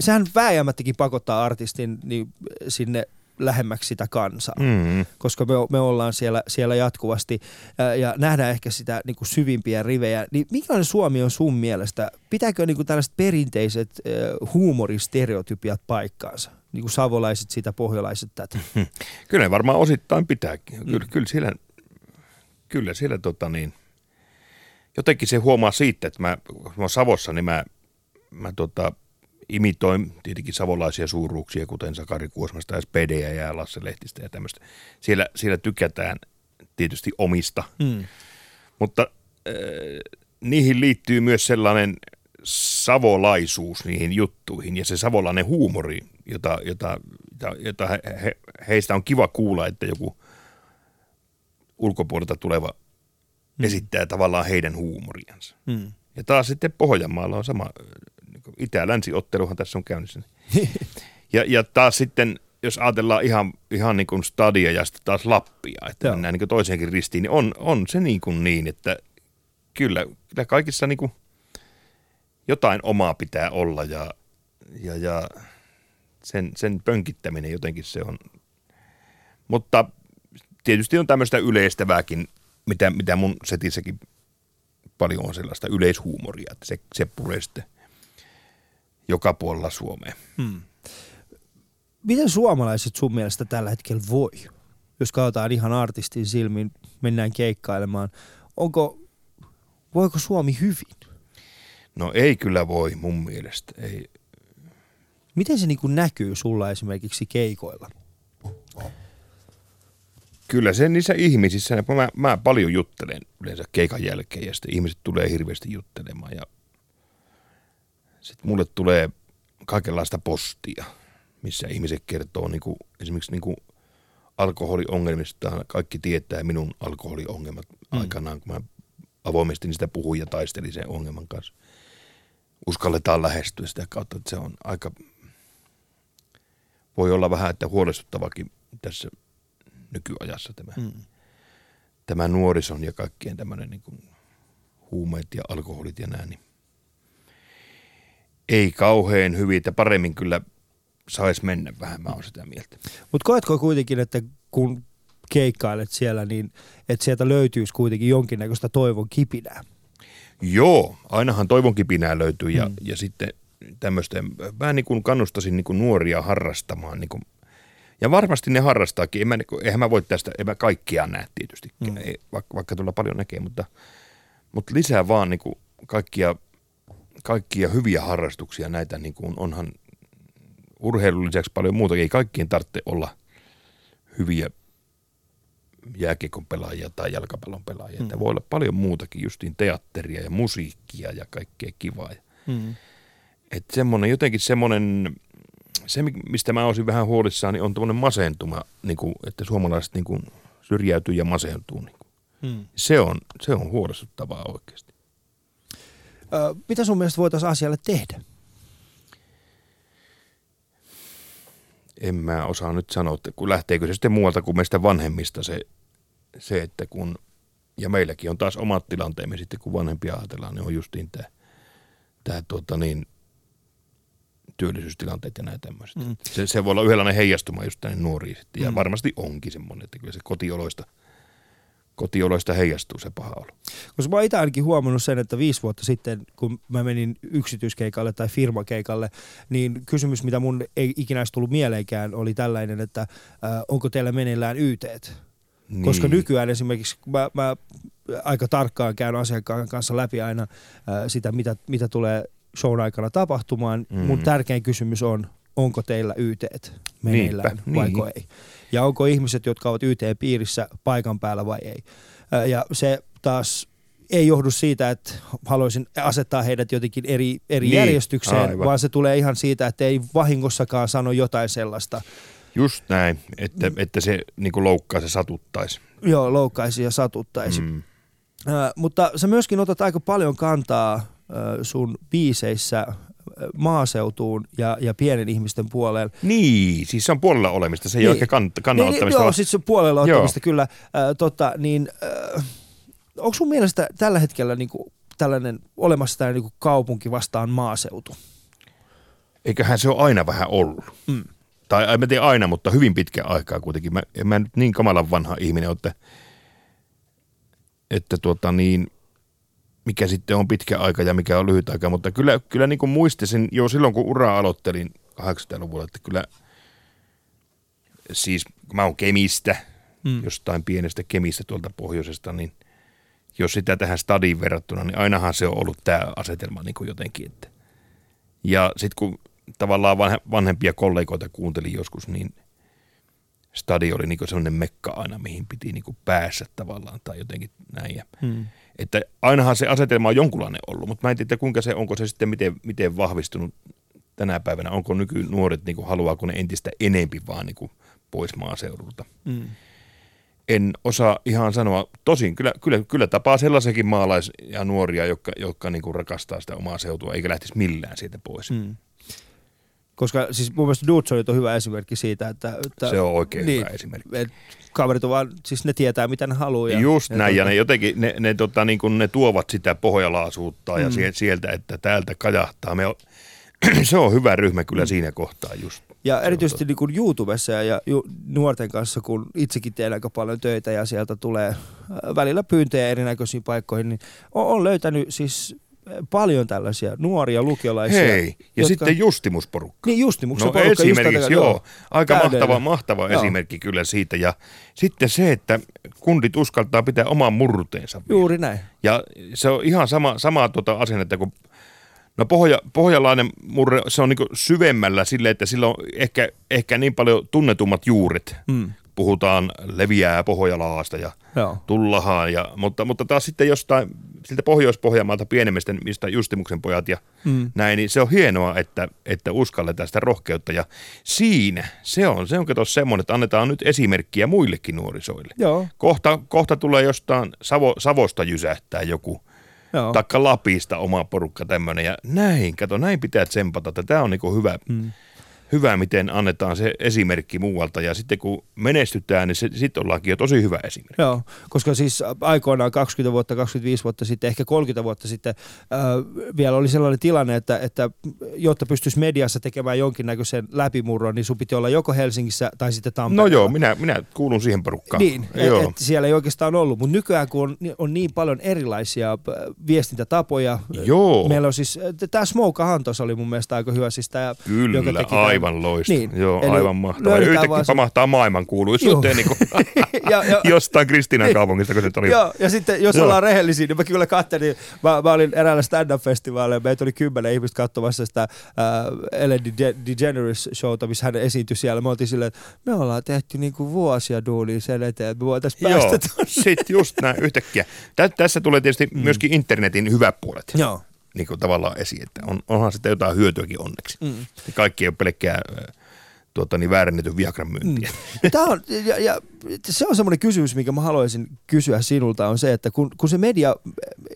C: sehän vääjäämättäkin pakottaa artistin niin, sinne lähemmäksi sitä kansaa, mm. koska me, me ollaan siellä, siellä jatkuvasti ää, ja nähdään ehkä sitä niin kuin syvimpiä rivejä. Niin mikä Suomi on sun mielestä? Pitääkö niin kuin tällaiset perinteiset ää, huumoristereotypiat paikkaansa? Niin kuin savolaiset sitä, pohjalaiset tätä.
A: Kyllä ne varmaan osittain pitääkin. Kyllä, mm. kyllä siellä, kyllä siellä tota niin, jotenkin se huomaa siitä, että mä, kun mä Savossa, niin mä, mä tota, imitoin tietenkin savolaisia suuruuksia, kuten Sakari Kuosmasta, SPD ja Lasse Lehtistä ja tämmöistä. Siellä, siellä tykätään tietysti omista, mm. mutta äh, niihin liittyy myös sellainen savolaisuus niihin juttuihin ja se savolainen huumori, jota, jota, jota, jota he, he, heistä on kiva kuulla, että joku ulkopuolelta tuleva mm. esittää tavallaan heidän huumoriansa. Mm. Ja taas sitten Pohjanmaalla on sama itä-länsi-otteluhan tässä on käynnissä. ja, ja taas sitten, jos ajatellaan ihan, ihan niin kuin stadia ja sitten taas Lappia, että Joo. mennään niin kuin toiseenkin ristiin, niin on, on se niin, kuin niin että kyllä, kyllä kaikissa niin kuin jotain omaa pitää olla ja, ja, ja sen, sen pönkittäminen jotenkin se on. Mutta tietysti on tämmöistä yleistävääkin, mitä, mitä mun setissäkin paljon on sellaista yleishuumoria, että se, se puree sitten joka puolella Suomea. Hmm.
C: Miten suomalaiset sun mielestä tällä hetkellä voi? Jos katsotaan ihan artistin silmin, mennään keikkailemaan. Onko, voiko Suomi hyvin?
A: No ei kyllä voi mun mielestä. Ei.
C: Miten se niin näkyy sulla esimerkiksi keikoilla?
A: Kyllä se niissä ihmisissä, mä, mä paljon juttelen yleensä keikan jälkeen ja sitten ihmiset tulee hirveästi juttelemaan ja sitten mulle tulee kaikenlaista postia, missä ihmiset kertoo niin kuin, esimerkiksi niin kuin alkoholiongelmista. Kaikki tietää minun alkoholiongelmat mm. aikanaan, kun mä avoimesti niistä puhuin ja taistelin sen ongelman kanssa. Uskalletaan lähestyä sitä kautta, että se on aika, voi olla vähän, että huolestuttavakin tässä nykyajassa tämä, mm. tämä nuorison ja kaikkien tämmöinen niin kuin huumeet ja alkoholit ja näin. Niin ei kauhean hyvin, että paremmin kyllä saisi mennä vähän, mä oon sitä mieltä.
C: Mutta koetko kuitenkin, että kun keikkailet siellä, niin että sieltä löytyisi kuitenkin jonkinnäköistä toivon kipinää?
A: Joo, ainahan toivon kipinää löytyy ja, mm. ja sitten tämmöistä, vähän niin kuin kannustasin niin kuin nuoria harrastamaan. Niin kuin, ja varmasti ne harrastaakin, en mä, niin eihän mä voi tästä, en mä kaikkia näe tietysti, mm. ei, vaikka, vaikka tulla paljon näkee, mutta, mutta lisää vaan niin kuin kaikkia kaikkia hyviä harrastuksia näitä, niin kuin onhan urheilun lisäksi paljon muuta. Ei kaikkien tarvitse olla hyviä jääkiekon pelaajia tai jalkapallon pelaajia. Mm. voi olla paljon muutakin, justiin teatteria ja musiikkia ja kaikkea kivaa. Mm. Että semmoinen, jotenkin semmoinen, se mistä mä olisin vähän huolissaan, niin on tämmöinen masentuma, niin kuin, että suomalaiset niin kuin syrjäytyy ja masentuu. Niin kuin. Mm. Se, on, se on huolestuttavaa oikeasti
C: mitä sun mielestä voitaisiin asialle tehdä?
A: En mä osaa nyt sanoa, että kun lähteekö se sitten muualta kuin meistä vanhemmista se, se että kun, ja meilläkin on taas omat tilanteemme sitten, kun vanhempia ajatellaan, niin on justiin tämä, tämä tuota niin, työllisyystilanteet ja näin tämmöiset. Mm. Se, se voi olla yhdenlainen heijastuma just tänne nuoriin sitten, ja mm. varmasti onkin semmoinen, että kyllä se kotioloista kotioloista heijastuu se paha olo.
C: Koska mä oon itse ainakin huomannut sen, että viisi vuotta sitten, kun mä menin yksityiskeikalle tai firmakeikalle, niin kysymys, mitä mun ei ikinä olisi tullut mieleenkään, oli tällainen, että äh, onko teillä meneillään yteet? Niin. Koska nykyään esimerkiksi mä, mä aika tarkkaan käyn asiakkaan kanssa läpi aina äh, sitä, mitä, mitä tulee shown aikana tapahtumaan. Mm. Mun tärkein kysymys on, onko teillä YT meneillään Niinpä, vaiko niin. ei. Ja onko ihmiset, jotka ovat YT-piirissä paikan päällä vai ei. Äh, ja se taas ei johdu siitä, että haluaisin asettaa heidät jotenkin eri, eri niin, järjestykseen, aivan. vaan se tulee ihan siitä, että ei vahingossakaan sano jotain sellaista.
A: Just näin, että, että se niin loukkaa, se satuttaisi.
C: Joo, loukkaisi ja satuttaisi. Mm. Uh, mutta sä myöskin otat aika paljon kantaa uh, sun biiseissä maaseutuun ja, ja pienen ihmisten puoleen.
A: Niin, siis se on puolella olemista, se ei niin. ole ehkä kann- kannattamista.
C: Niin, joo, siis se on puolella ottamista kyllä. Äh, tota, niin, äh, onko sun mielestä tällä hetkellä niin kuin, tällainen olemassa tällainen niin kaupunki vastaan maaseutu?
A: Eiköhän se ole aina vähän ollut. Mm. Tai en tiedä aina, mutta hyvin pitkä aikaa kuitenkin. Mä, en mä nyt niin kamalan vanha ihminen ole, että, että tuota niin, mikä sitten on pitkä aika ja mikä on lyhyt aika, mutta kyllä, kyllä niin kuin muistisin jo silloin, kun uraa aloittelin 80-luvulla, että kyllä siis mä oon Kemistä, mm. jostain pienestä Kemistä tuolta pohjoisesta, niin jos sitä tähän stadiin verrattuna, niin ainahan se on ollut tämä asetelma niin kuin jotenkin. Että. Ja sitten kun tavallaan vanhempia kollegoita kuuntelin joskus, niin stadi oli niin sellainen mekka aina, mihin piti niin kuin päässä tavallaan tai jotenkin näin. Ja mm että ainahan se asetelma on jonkunlainen ollut, mutta mä en tiedä kuinka se, onko se sitten miten, miten vahvistunut tänä päivänä, onko nykynuoret, niin kuin, haluaako ne entistä enempi vaan niin kuin, pois maaseudulta. Mm. En osaa ihan sanoa, tosin kyllä, kyllä, kyllä tapaa sellaisenkin maalaisia nuoria, jotka, jotka niin kuin rakastaa sitä omaa seutua, eikä lähtisi millään siitä pois. Mm.
C: Koska siis mun mielestä Dudes on hyvä esimerkki siitä, että... että
A: se on oikein niin, hyvä esimerkki. Et,
C: kaverit on vaan, siis ne tietää mitä ne haluaa. Ja,
A: Just ja näin, tuota... ja ne jotenkin, ne, ne, tota, niin kun ne tuovat sitä pohjalaasuutta mm. ja sieltä, että täältä kajahtaa. Me on, se on hyvä ryhmä kyllä mm. siinä kohtaa just.
C: Ja erityisesti niin kuin YouTubessa ja, ja ju, nuorten kanssa, kun itsekin teen aika paljon töitä ja sieltä tulee äh, välillä pyyntöjä erinäköisiin paikkoihin, niin on, on löytänyt siis paljon tällaisia nuoria lukiolaisia.
A: Hei, ja jotka... sitten Justimusporukka.
C: Niin, Justimuksen
A: no. Esimerkiksi, joo. joo. Aika Täydellä. mahtava, mahtava joo. esimerkki kyllä siitä. Ja sitten se, että kundit uskaltaa pitää oman murteensa.
C: Juuri näin.
A: Ja se on ihan sama, sama tuota asennetta kuin No pohja, pohjalainen murre, se on niin syvemmällä sille, että sillä on ehkä, ehkä niin paljon tunnetummat juuret. Mm. Puhutaan leviää Pohjalaasta ja Joo. Tullahaan, ja, mutta, mutta taas sitten jostain siltä Pohjois-Pohjanmaalta pienemmistä, mistä Justimuksen pojat ja mm. näin, niin se on hienoa, että, että uskalletaan sitä rohkeutta. Ja siinä se on, se on kato semmoinen, että annetaan nyt esimerkkiä muillekin nuorisoille. Joo. Kohta, kohta tulee jostain Savo, Savosta jysähtää joku, Joo. taikka Lapista oma porukka tämmöinen. Ja näin, kato, näin pitää tsempata, että tämä on niinku hyvä, mm hyvä, miten annetaan se esimerkki muualta ja sitten kun menestytään, niin sitten ollaankin jo tosi hyvä esimerkki.
C: Joo, koska siis aikoinaan 20 vuotta, 25 vuotta sitten, ehkä 30 vuotta sitten äh, vielä oli sellainen tilanne, että, että jotta pystyisi mediassa tekemään jonkinnäköisen läpimurron, niin sun piti olla joko Helsingissä tai sitten Tampereella.
A: No joo, minä, minä kuulun siihen porukkaan.
C: Niin, joo. Et, et siellä ei oikeastaan ollut, mutta nykyään kun on, on niin paljon erilaisia äh, viestintätapoja,
A: joo.
C: meillä on siis, tämä Smoke Hantos oli mun mielestä aika hyvä, siis tämä,
A: Kyllä, joka teki Aivan loista. Niin. Joo, Eli aivan mahtavaa. Ja yhtäkkiä se... pamahtaa maailman kuuluisuuteen niin ja, ja, jostain Kristinan kaupungista, kun se oli.
C: Joo, ja sitten jos Joo. ollaan rehellisiä, niin mä kyllä katselin, mä, mä olin eräällä stand-up-festivaaleilla, meitä oli kymmenen ihmistä katsomassa sitä äh, Ellen DeGeneres showta, missä hän esiintyi siellä. Me oltiin silleen, että me ollaan tehty niinku vuosia duunia sen eteen, että me voitaisiin päästä Joo.
A: Sitten just näin yhtäkkiä. Tä, tässä tulee tietysti mm. myöskin internetin hyvät puolet.
C: Joo
A: niin kuin tavallaan esiin, että on, onhan sitä jotain hyötyäkin onneksi. Mm. Kaikki ei ole pelkkää tuota, niin väärennetyn Viagran myyntiä.
C: Mm. Tämä on, ja, ja, se on semmoinen kysymys, mikä mä haluaisin kysyä sinulta, on se, että kun, kun se media,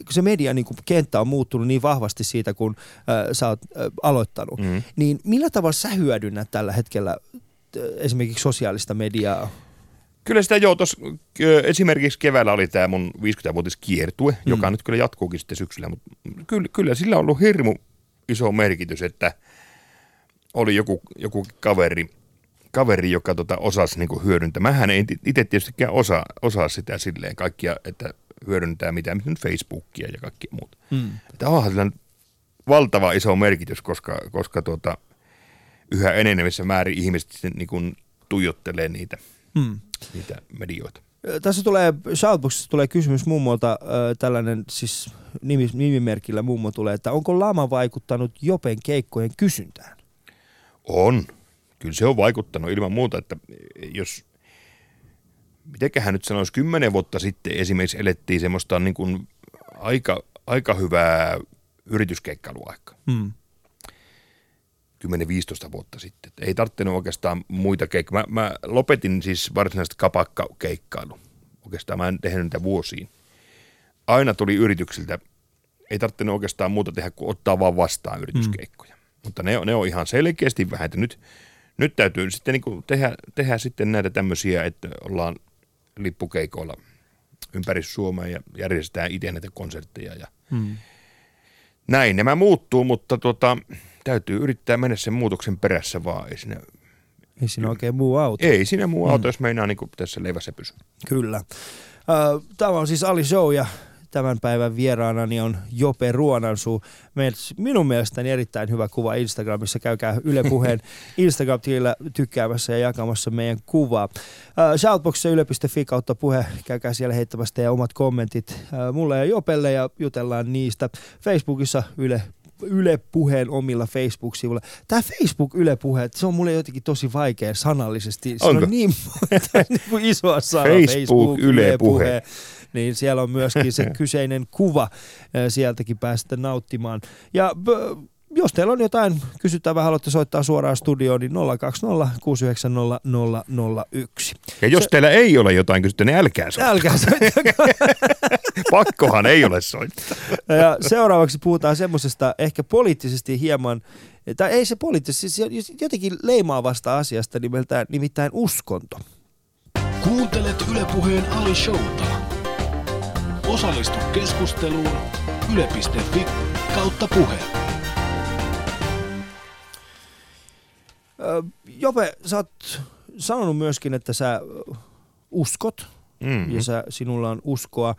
C: kun se media niin kuin kenttä on muuttunut niin vahvasti siitä, kun äh, sä oot äh, aloittanut, mm. niin millä tavalla sä hyödynnät tällä hetkellä äh, esimerkiksi sosiaalista mediaa?
A: Kyllä sitä joo, tuossa esimerkiksi keväällä oli tämä mun 50-vuotiskiertue, mm. joka nyt kyllä jatkuukin sitten syksyllä, mutta kyllä, kyllä sillä on ollut hirmu iso merkitys, että oli joku, joku kaveri kaveri, joka tota osasi niinku hyödyntää. Mähän en itse tietystikään osaa, osaa sitä silleen kaikkia, että hyödyntää mitään, nyt Facebookia ja kaikki muuta. Mm. Että onhan sillä valtava iso merkitys, koska, koska tuota, yhä enenevissä määrin ihmiset niin kuin tuijottelee niitä, mm. niitä medioita.
C: Tässä tulee, Shoutboxissa tulee kysymys mummolta, äh, tällainen siis nimi, nimimerkillä mummo tulee, että onko lama vaikuttanut Jopen keikkojen kysyntään?
A: On. Kyllä se on vaikuttanut ilman muuta, että jos, mitenköhän nyt sanoisi, kymmenen vuotta sitten esimerkiksi elettiin semmoista niin kuin aika, aika hyvää yrityskeikkailuaikaa. Hmm. 10-15 vuotta sitten. Ei tarvittanut oikeastaan muita keikkoja. Mä, mä lopetin siis varsinaisesti kapakkakeikkailu. Oikeastaan mä en tehnyt niitä vuosiin. Aina tuli yrityksiltä, ei tarvittanut oikeastaan muuta tehdä kuin ottaa vaan vastaan yrityskeikkoja. Mm. Mutta ne, ne on ihan selkeästi vähentynyt. Nyt, nyt täytyy sitten niin tehdä, tehdä sitten näitä tämmöisiä, että ollaan lippukeikoilla ympäri Suomea ja järjestetään itse näitä konsertteja ja mm. Näin. Nämä muuttuu, mutta tota, täytyy yrittää mennä sen muutoksen perässä vaan. Ei siinä,
C: ei siinä oikein muu auto.
A: Ei siinä muu auto, mm. jos meinaa niin tässä leivässä pysyä.
C: Kyllä. Tämä on siis Ali Show ja tämän päivän vieraanani on Jope Ruonansuu. Minun mielestäni erittäin hyvä kuva Instagramissa. Käykää Yle Puheen Instagram-tilillä tykkäämässä ja jakamassa meidän kuvaa. Uh, Shoutboxissa yle.fi kautta puhe. Käykää siellä heittämässä teidän omat kommentit uh, mulle ja Jopelle ja jutellaan niistä. Facebookissa Yle Yle Puheen omilla Facebook-sivuilla. Tämä Facebook Yle Puhe, se on mulle jotenkin tosi vaikea sanallisesti. Se Onko? on niin niin kuin isoa sanaa.
A: Facebook, Facebook Yle Puhe. puhe
C: niin siellä on myöskin se kyseinen kuva. Sieltäkin päästä nauttimaan. Ja jos teillä on jotain kysyttävää, haluatte soittaa suoraan studioon, niin 020 690 001.
A: Ja jos se, teillä ei ole jotain kysyttävää, niin älkää soittaa.
C: Älkää soittaa.
A: Pakkohan ei ole soittaa.
C: Ja seuraavaksi puhutaan semmoisesta ehkä poliittisesti hieman, tai ei se poliittisesti, siis jotenkin leimaavasta asiasta nimeltään, nimittäin uskonto.
B: Kuuntelet Ylepuheen Ali Showta. Osallistu keskusteluun yle.fi kautta puhe.
C: Jope, sä oot sanonut myöskin, että sä uskot mm-hmm. ja sä, sinulla on uskoa,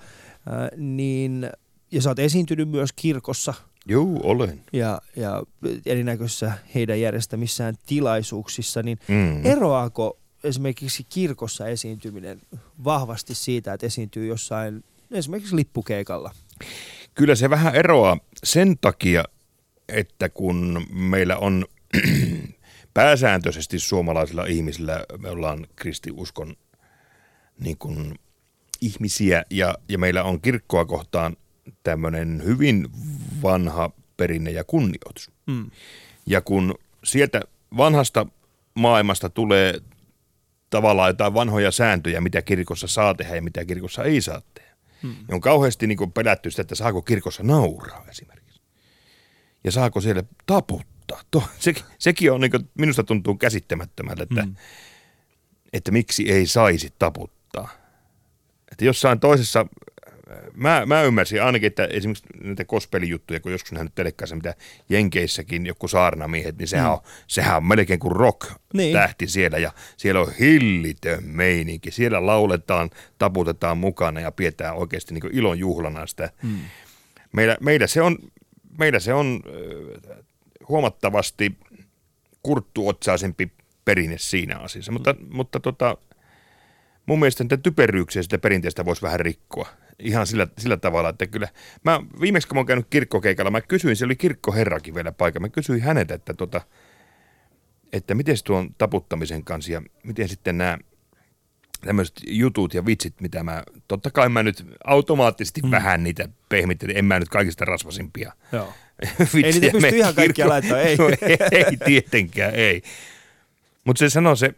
C: niin, ja sä oot esiintynyt myös kirkossa.
A: Joo, olen.
C: Ja, ja erinäköisissä heidän järjestämissään tilaisuuksissa, niin mm-hmm. eroaako esimerkiksi kirkossa esiintyminen vahvasti siitä, että esiintyy jossain esimerkiksi lippukeikalla?
A: Kyllä se vähän eroaa sen takia, että kun meillä on pääsääntöisesti suomalaisilla ihmisillä, me ollaan kristiuskon niin kuin ihmisiä ja, ja meillä on kirkkoa kohtaan tämmöinen hyvin vanha perinne ja kunnioitus. Mm. Ja kun sieltä vanhasta maailmasta tulee tavallaan jotain vanhoja sääntöjä, mitä kirkossa saa tehdä ja mitä kirkossa ei saa tehdä, mm. niin on kauheasti niin kuin pelätty sitä, että saako kirkossa nauraa esimerkiksi. Ja saako siellä taputtaa. To, se, sekin on, niin kuin, minusta tuntuu käsittämättömältä, että, mm. että miksi ei saisi taputtaa. Että jossain toisessa mä, mä ymmärsin ainakin, että esimerkiksi näitä kospelijuttuja, kun joskus nähnyt telekkaassa, mitä Jenkeissäkin joku saarnamiehet, niin sehän, mm. on, sehän on melkein kuin rock-tähti niin. siellä ja siellä on hillitön meininki. Siellä lauletaan, taputetaan mukana ja pidetään oikeasti niin ilon juhlana sitä. Mm. Meillä, meillä, se on, meillä se on huomattavasti kurttuotsaisempi perinne siinä asiassa, mutta, mm. mutta tota, mun mielestä niitä typeryyksiä sitä perinteistä voisi vähän rikkoa. Ihan sillä, sillä tavalla, että kyllä. Mä, viimeksi kun mä oon käynyt kirkkokeikalla, mä kysyin, se oli kirkkoherrakin vielä paikalla, mä kysyin häneltä, että, tota, että miten tuon taputtamisen kanssa ja miten sitten nämä tämmöiset jutut ja vitsit, mitä mä, totta kai mä nyt automaattisesti mm. vähän niitä pehmittelin, en mä nyt kaikista rasvasimpia
C: Joo. ei niitä pysty ihan kaikkia laittamaan, ei.
A: No, ei, ei tietenkään, ei. Mutta se sanoi se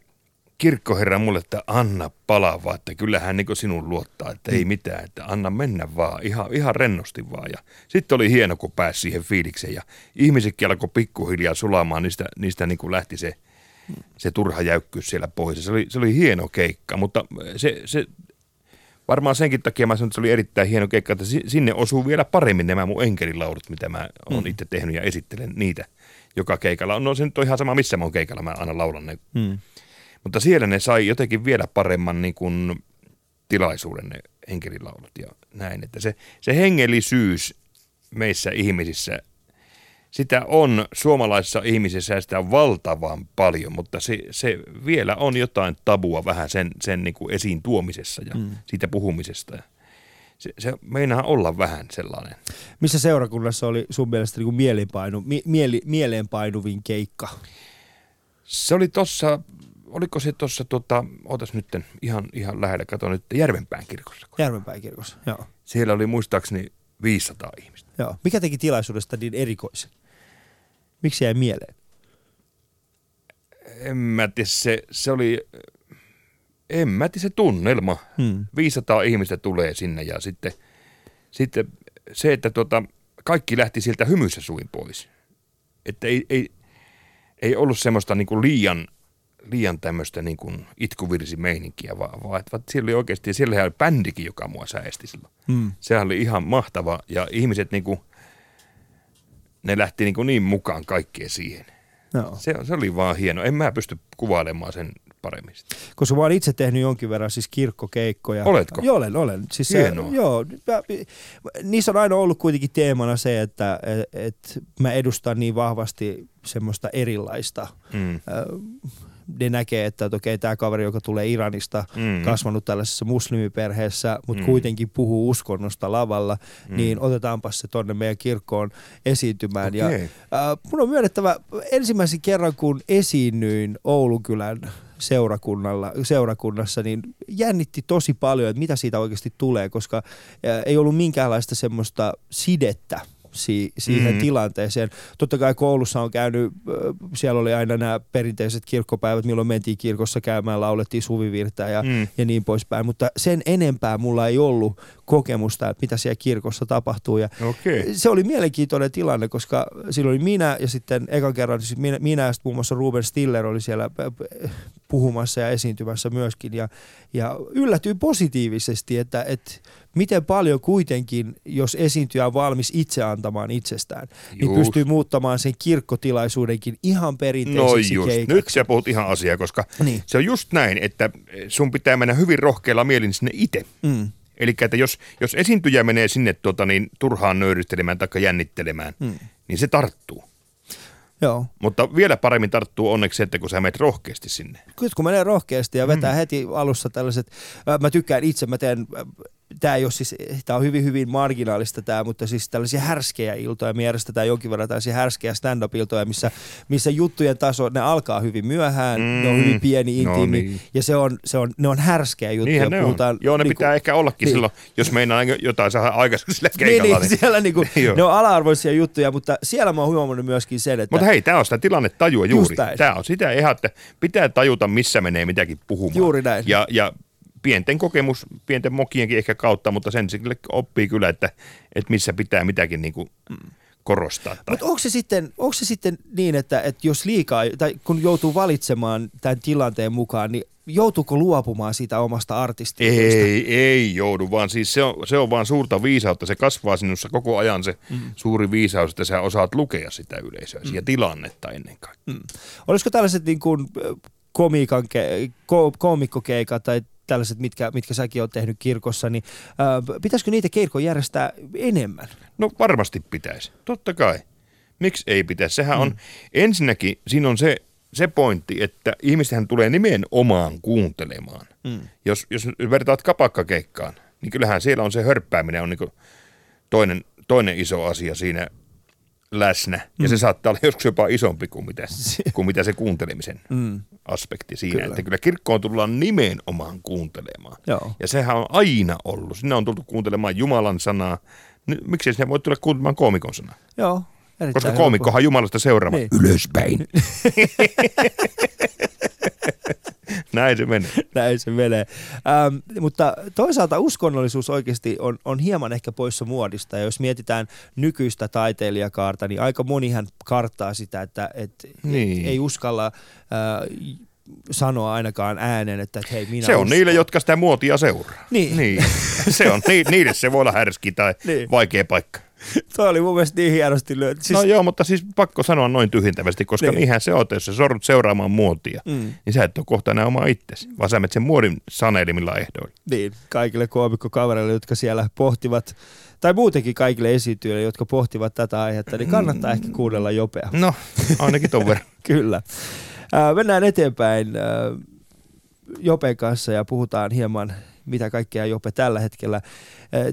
A: kirkkoherra mulle, että anna palaa vaan, että kyllähän niin sinun luottaa, että ei mm. mitään, että anna mennä vaan, ihan, ihan rennosti vaan. Ja sitten oli hieno, kun pääsi siihen fiilikseen ja ihmisetkin alkoi pikkuhiljaa sulamaan, niistä, niistä niin kuin lähti se, se turha jäykkyys siellä pois. Se oli, se oli hieno keikka, mutta se, se varmaan senkin takia mä sanon, että se oli erittäin hieno keikka, että sinne osuu vielä paremmin nämä mun enkelilaulut, mitä mä oon mm. itse tehnyt ja esittelen niitä joka keikalla. No se nyt on ihan sama, missä mä oon keikalla, mä aina laulan ne. Mm Mutta siellä ne sai jotenkin vielä paremman niin kuin, tilaisuuden ne enkelilaulut ja näin. Että se, se hengellisyys meissä ihmisissä, sitä on suomalaisissa ihmisissä ja sitä on valtavan paljon, mutta se, se vielä on jotain tabua vähän sen, sen niin kuin esiin tuomisessa ja mm. siitä puhumisesta. Se, se meinaa olla vähän sellainen.
C: Missä seurakunnassa oli sun mielestä niin kuin mieleenpainu, mie, mieleenpainuvin keikka?
A: Se oli tossa oliko se tuossa, tota, otas nyt ihan, ihan lähellä, kato nyt Järvenpään kirkossa.
C: Järvenpään kirkossa, joo.
A: Siellä oli muistaakseni 500 ihmistä.
C: Joo. Mikä teki tilaisuudesta niin erikoisen? Miksi jäi mieleen?
A: En mä tiedä, se, se oli, en mä tiedä se tunnelma. Hmm. 500 ihmistä tulee sinne ja sitten, sitten se, että tota, kaikki lähti sieltä hymyssä suin pois. Että ei, ei, ei ollut semmoista niin liian liian tämmöistä niin kuin itkuvirsimeininkiä, vaan, vaan että siellä oli oikeasti, siellä oli bändikin, joka mua säesti silloin. Mm. Sehän oli ihan mahtava ja ihmiset niin kuin, ne lähti niin, kuin niin mukaan kaikkeen siihen. No. Se, se oli vaan hieno. En mä pysty kuvailemaan sen paremmin.
C: Koska mä oon itse tehnyt jonkin verran siis kirkkokeikkoja.
A: Oletko?
C: Joo, olen, olen. Siis se, joo, mä, niissä on aina ollut kuitenkin teemana se, että et, et mä edustan niin vahvasti semmoista erilaista mm. äh, ne näkee, että, että okei, tämä kaveri, joka tulee Iranista, mm. kasvanut tällaisessa muslimiperheessä, mutta mm. kuitenkin puhuu uskonnosta lavalla, mm. niin otetaanpas se tonne meidän kirkkoon esiintymään. Okay. Ja, äh, mun on myönnettävä, ensimmäisen kerran kun esiinnyin Oulukylän seurakunnalla, seurakunnassa, niin jännitti tosi paljon, että mitä siitä oikeasti tulee, koska äh, ei ollut minkäänlaista semmoista sidettä si- siihen mm. tilanteeseen. Totta kai koulussa on käynyt, siellä oli aina nämä perinteiset kirkkopäivät, milloin mentiin kirkossa käymään, laulettiin suvivirtää ja, mm. ja niin poispäin, mutta sen enempää mulla ei ollut kokemusta, että mitä siellä kirkossa tapahtuu. Ja okay. Se oli mielenkiintoinen tilanne, koska silloin oli minä ja sitten ekan kerran siis minä, minä ja sitten muun muassa Ruben Stiller oli siellä puhumassa ja esiintymässä myöskin ja, ja yllätyin positiivisesti, että, että miten paljon kuitenkin, jos esiintyjä on valmis itse antamaan itsestään, niin just. niin pystyy muuttamaan sen kirkkotilaisuudenkin ihan perinteiseksi
A: no just. Nyt sä puhut ihan asiaa, koska niin. se on just näin, että sun pitää mennä hyvin rohkealla mielin sinne itse. Mm. Eli että jos, jos esiintyjä menee sinne tuota, niin turhaan nöyristelemään tai jännittelemään, mm. niin se tarttuu.
C: Joo.
A: Mutta vielä paremmin tarttuu onneksi se, että kun sä menet rohkeasti sinne.
C: Kyllä kun menee rohkeasti ja vetää mm. heti alussa tällaiset, mä tykkään itse, mä teen tämä ei ole siis, tämä on hyvin hyvin marginaalista tämä, mutta siis tällaisia härskejä iltoja, me järjestetään jonkin verran tällaisia härskejä stand-up-iltoja, missä, missä juttujen taso, ne alkaa hyvin myöhään, mm, ne on hyvin pieni, no intiimi, no niin. ja se on, se on, ne on härskejä juttuja.
A: Niinhän ne puhutaan, on. Joo, ne niin pitää kuin, ehkä ollakin niin. silloin, jos meinaa jotain saada aikaiseksi sillä
C: keikalla. Niin, niin, niin. siellä niin kuin, ne on ala-arvoisia juttuja, mutta siellä mä oon huomannut myöskin sen, että...
A: Mutta hei, tämä on sitä tilannetajua juuri. Tämä on sitä ihan, että pitää tajuta, missä menee mitäkin puhumaan.
C: Juuri näin.
A: Ja, ja pienten kokemus, pienten mokienkin ehkä kautta, mutta sen sille oppii kyllä, että, että missä pitää mitäkin niin kuin korostaa.
C: Mutta onko se, sitten, onko se sitten niin, että, että jos liikaa, tai kun joutuu valitsemaan tämän tilanteen mukaan, niin joutuuko luopumaan siitä omasta artistiudesta?
A: Ei, ei joudu, vaan siis se on, se on vaan suurta viisautta. Se kasvaa sinussa koko ajan se mm. suuri viisaus, että sä osaat lukea sitä yleisöä mm. ja tilannetta ennen kaikkea. Mm.
C: Olisiko tällaiset niin kuin komiikan, ko, komikkokeikat tai tällaiset, mitkä, mitkä säkin oot tehnyt kirkossa, niin ää, pitäisikö niitä kirkon järjestää enemmän?
A: No varmasti pitäisi, totta kai. Miksi ei pitäisi? Sehän on, mm. ensinnäkin siinä on se, se pointti, että ihmistähän tulee nimenomaan kuuntelemaan. Mm. Jos, jos vertaat kapakkakeikkaan, niin kyllähän siellä on se hörppääminen on niin toinen, toinen iso asia siinä läsnä. Ja mm. se saattaa olla joskus jopa isompi kuin mitä, kuin mitä se kuuntelemisen mm. aspekti siinä. Kyllä. Että kyllä kirkkoon tullaan nimenomaan kuuntelemaan. Joo. Ja sehän on aina ollut. Sinne on tultu kuuntelemaan Jumalan sanaa. Miksi sinne voi tulla kuuntelemaan koomikon sanaa?
C: Joo.
A: Koska koomikkohan Jumalasta seuraava. Niin. Ylöspäin. Näin se menee.
C: Näin se menee. Ähm, mutta toisaalta uskonnollisuus oikeasti on, on hieman ehkä poissa muodista. Ja jos mietitään nykyistä taiteilijakaarta, niin aika monihan karttaa sitä, että et, niin. et, ei uskalla... Äh, sanoa ainakaan äänen, että hei minä
A: Se on uskon. niille, jotka sitä muotia seuraa. Niin. niin. se on, ni, niille se voi olla härski tai niin. vaikea paikka.
C: Toi oli mun mielestä niin hienosti lyöty.
A: Siis... No joo, mutta siis pakko sanoa noin tyhjentävästi, koska niin. niinhän se on, jos sä sorrut seuraamaan muotia, mm. niin sä et ole kohta enää oma itsesi, vaan sä sen muodin sanelimilla ehdoilla.
C: Niin, kaikille koomikkokavereille, jotka siellä pohtivat, tai muutenkin kaikille esiintyjille, jotka pohtivat tätä aihetta, niin kannattaa mm. ehkä kuunnella Jopea.
A: No, ainakin ton verran.
C: Kyllä. Äh, mennään eteenpäin äh, Jopen kanssa ja puhutaan hieman mitä kaikkea Jope tällä hetkellä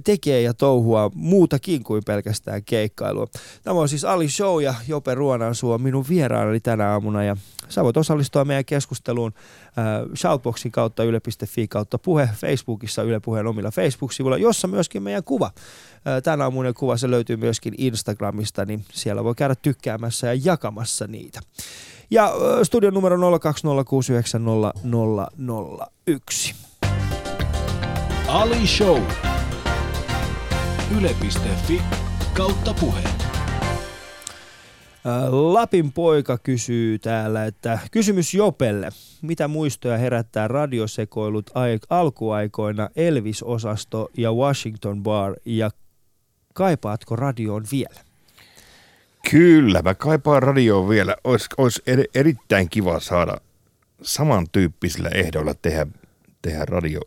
C: tekee ja touhua muutakin kuin pelkästään keikkailua. Tämä on siis Ali Show ja Jope Ruonansuu on minun vieraani tänä aamuna ja sä voit osallistua meidän keskusteluun Shoutboxin kautta yle.fi kautta puhe Facebookissa Yle Puheen omilla Facebook-sivuilla, jossa myöskin meidän kuva. Tänä aamunen kuva se löytyy myöskin Instagramista, niin siellä voi käydä tykkäämässä ja jakamassa niitä. Ja studion numero 02069001.
B: Ali Show. Yle.fi kautta puhe.
C: Lapin poika kysyy täällä, että kysymys Jopelle. Mitä muistoja herättää radiosekoilut alkuaikoina Elvis-osasto ja Washington Bar ja kaipaatko radioon vielä?
A: Kyllä, mä kaipaan radioon vielä. Olisi, olisi erittäin kiva saada samantyyppisillä ehdoilla tehdä, tehdä radio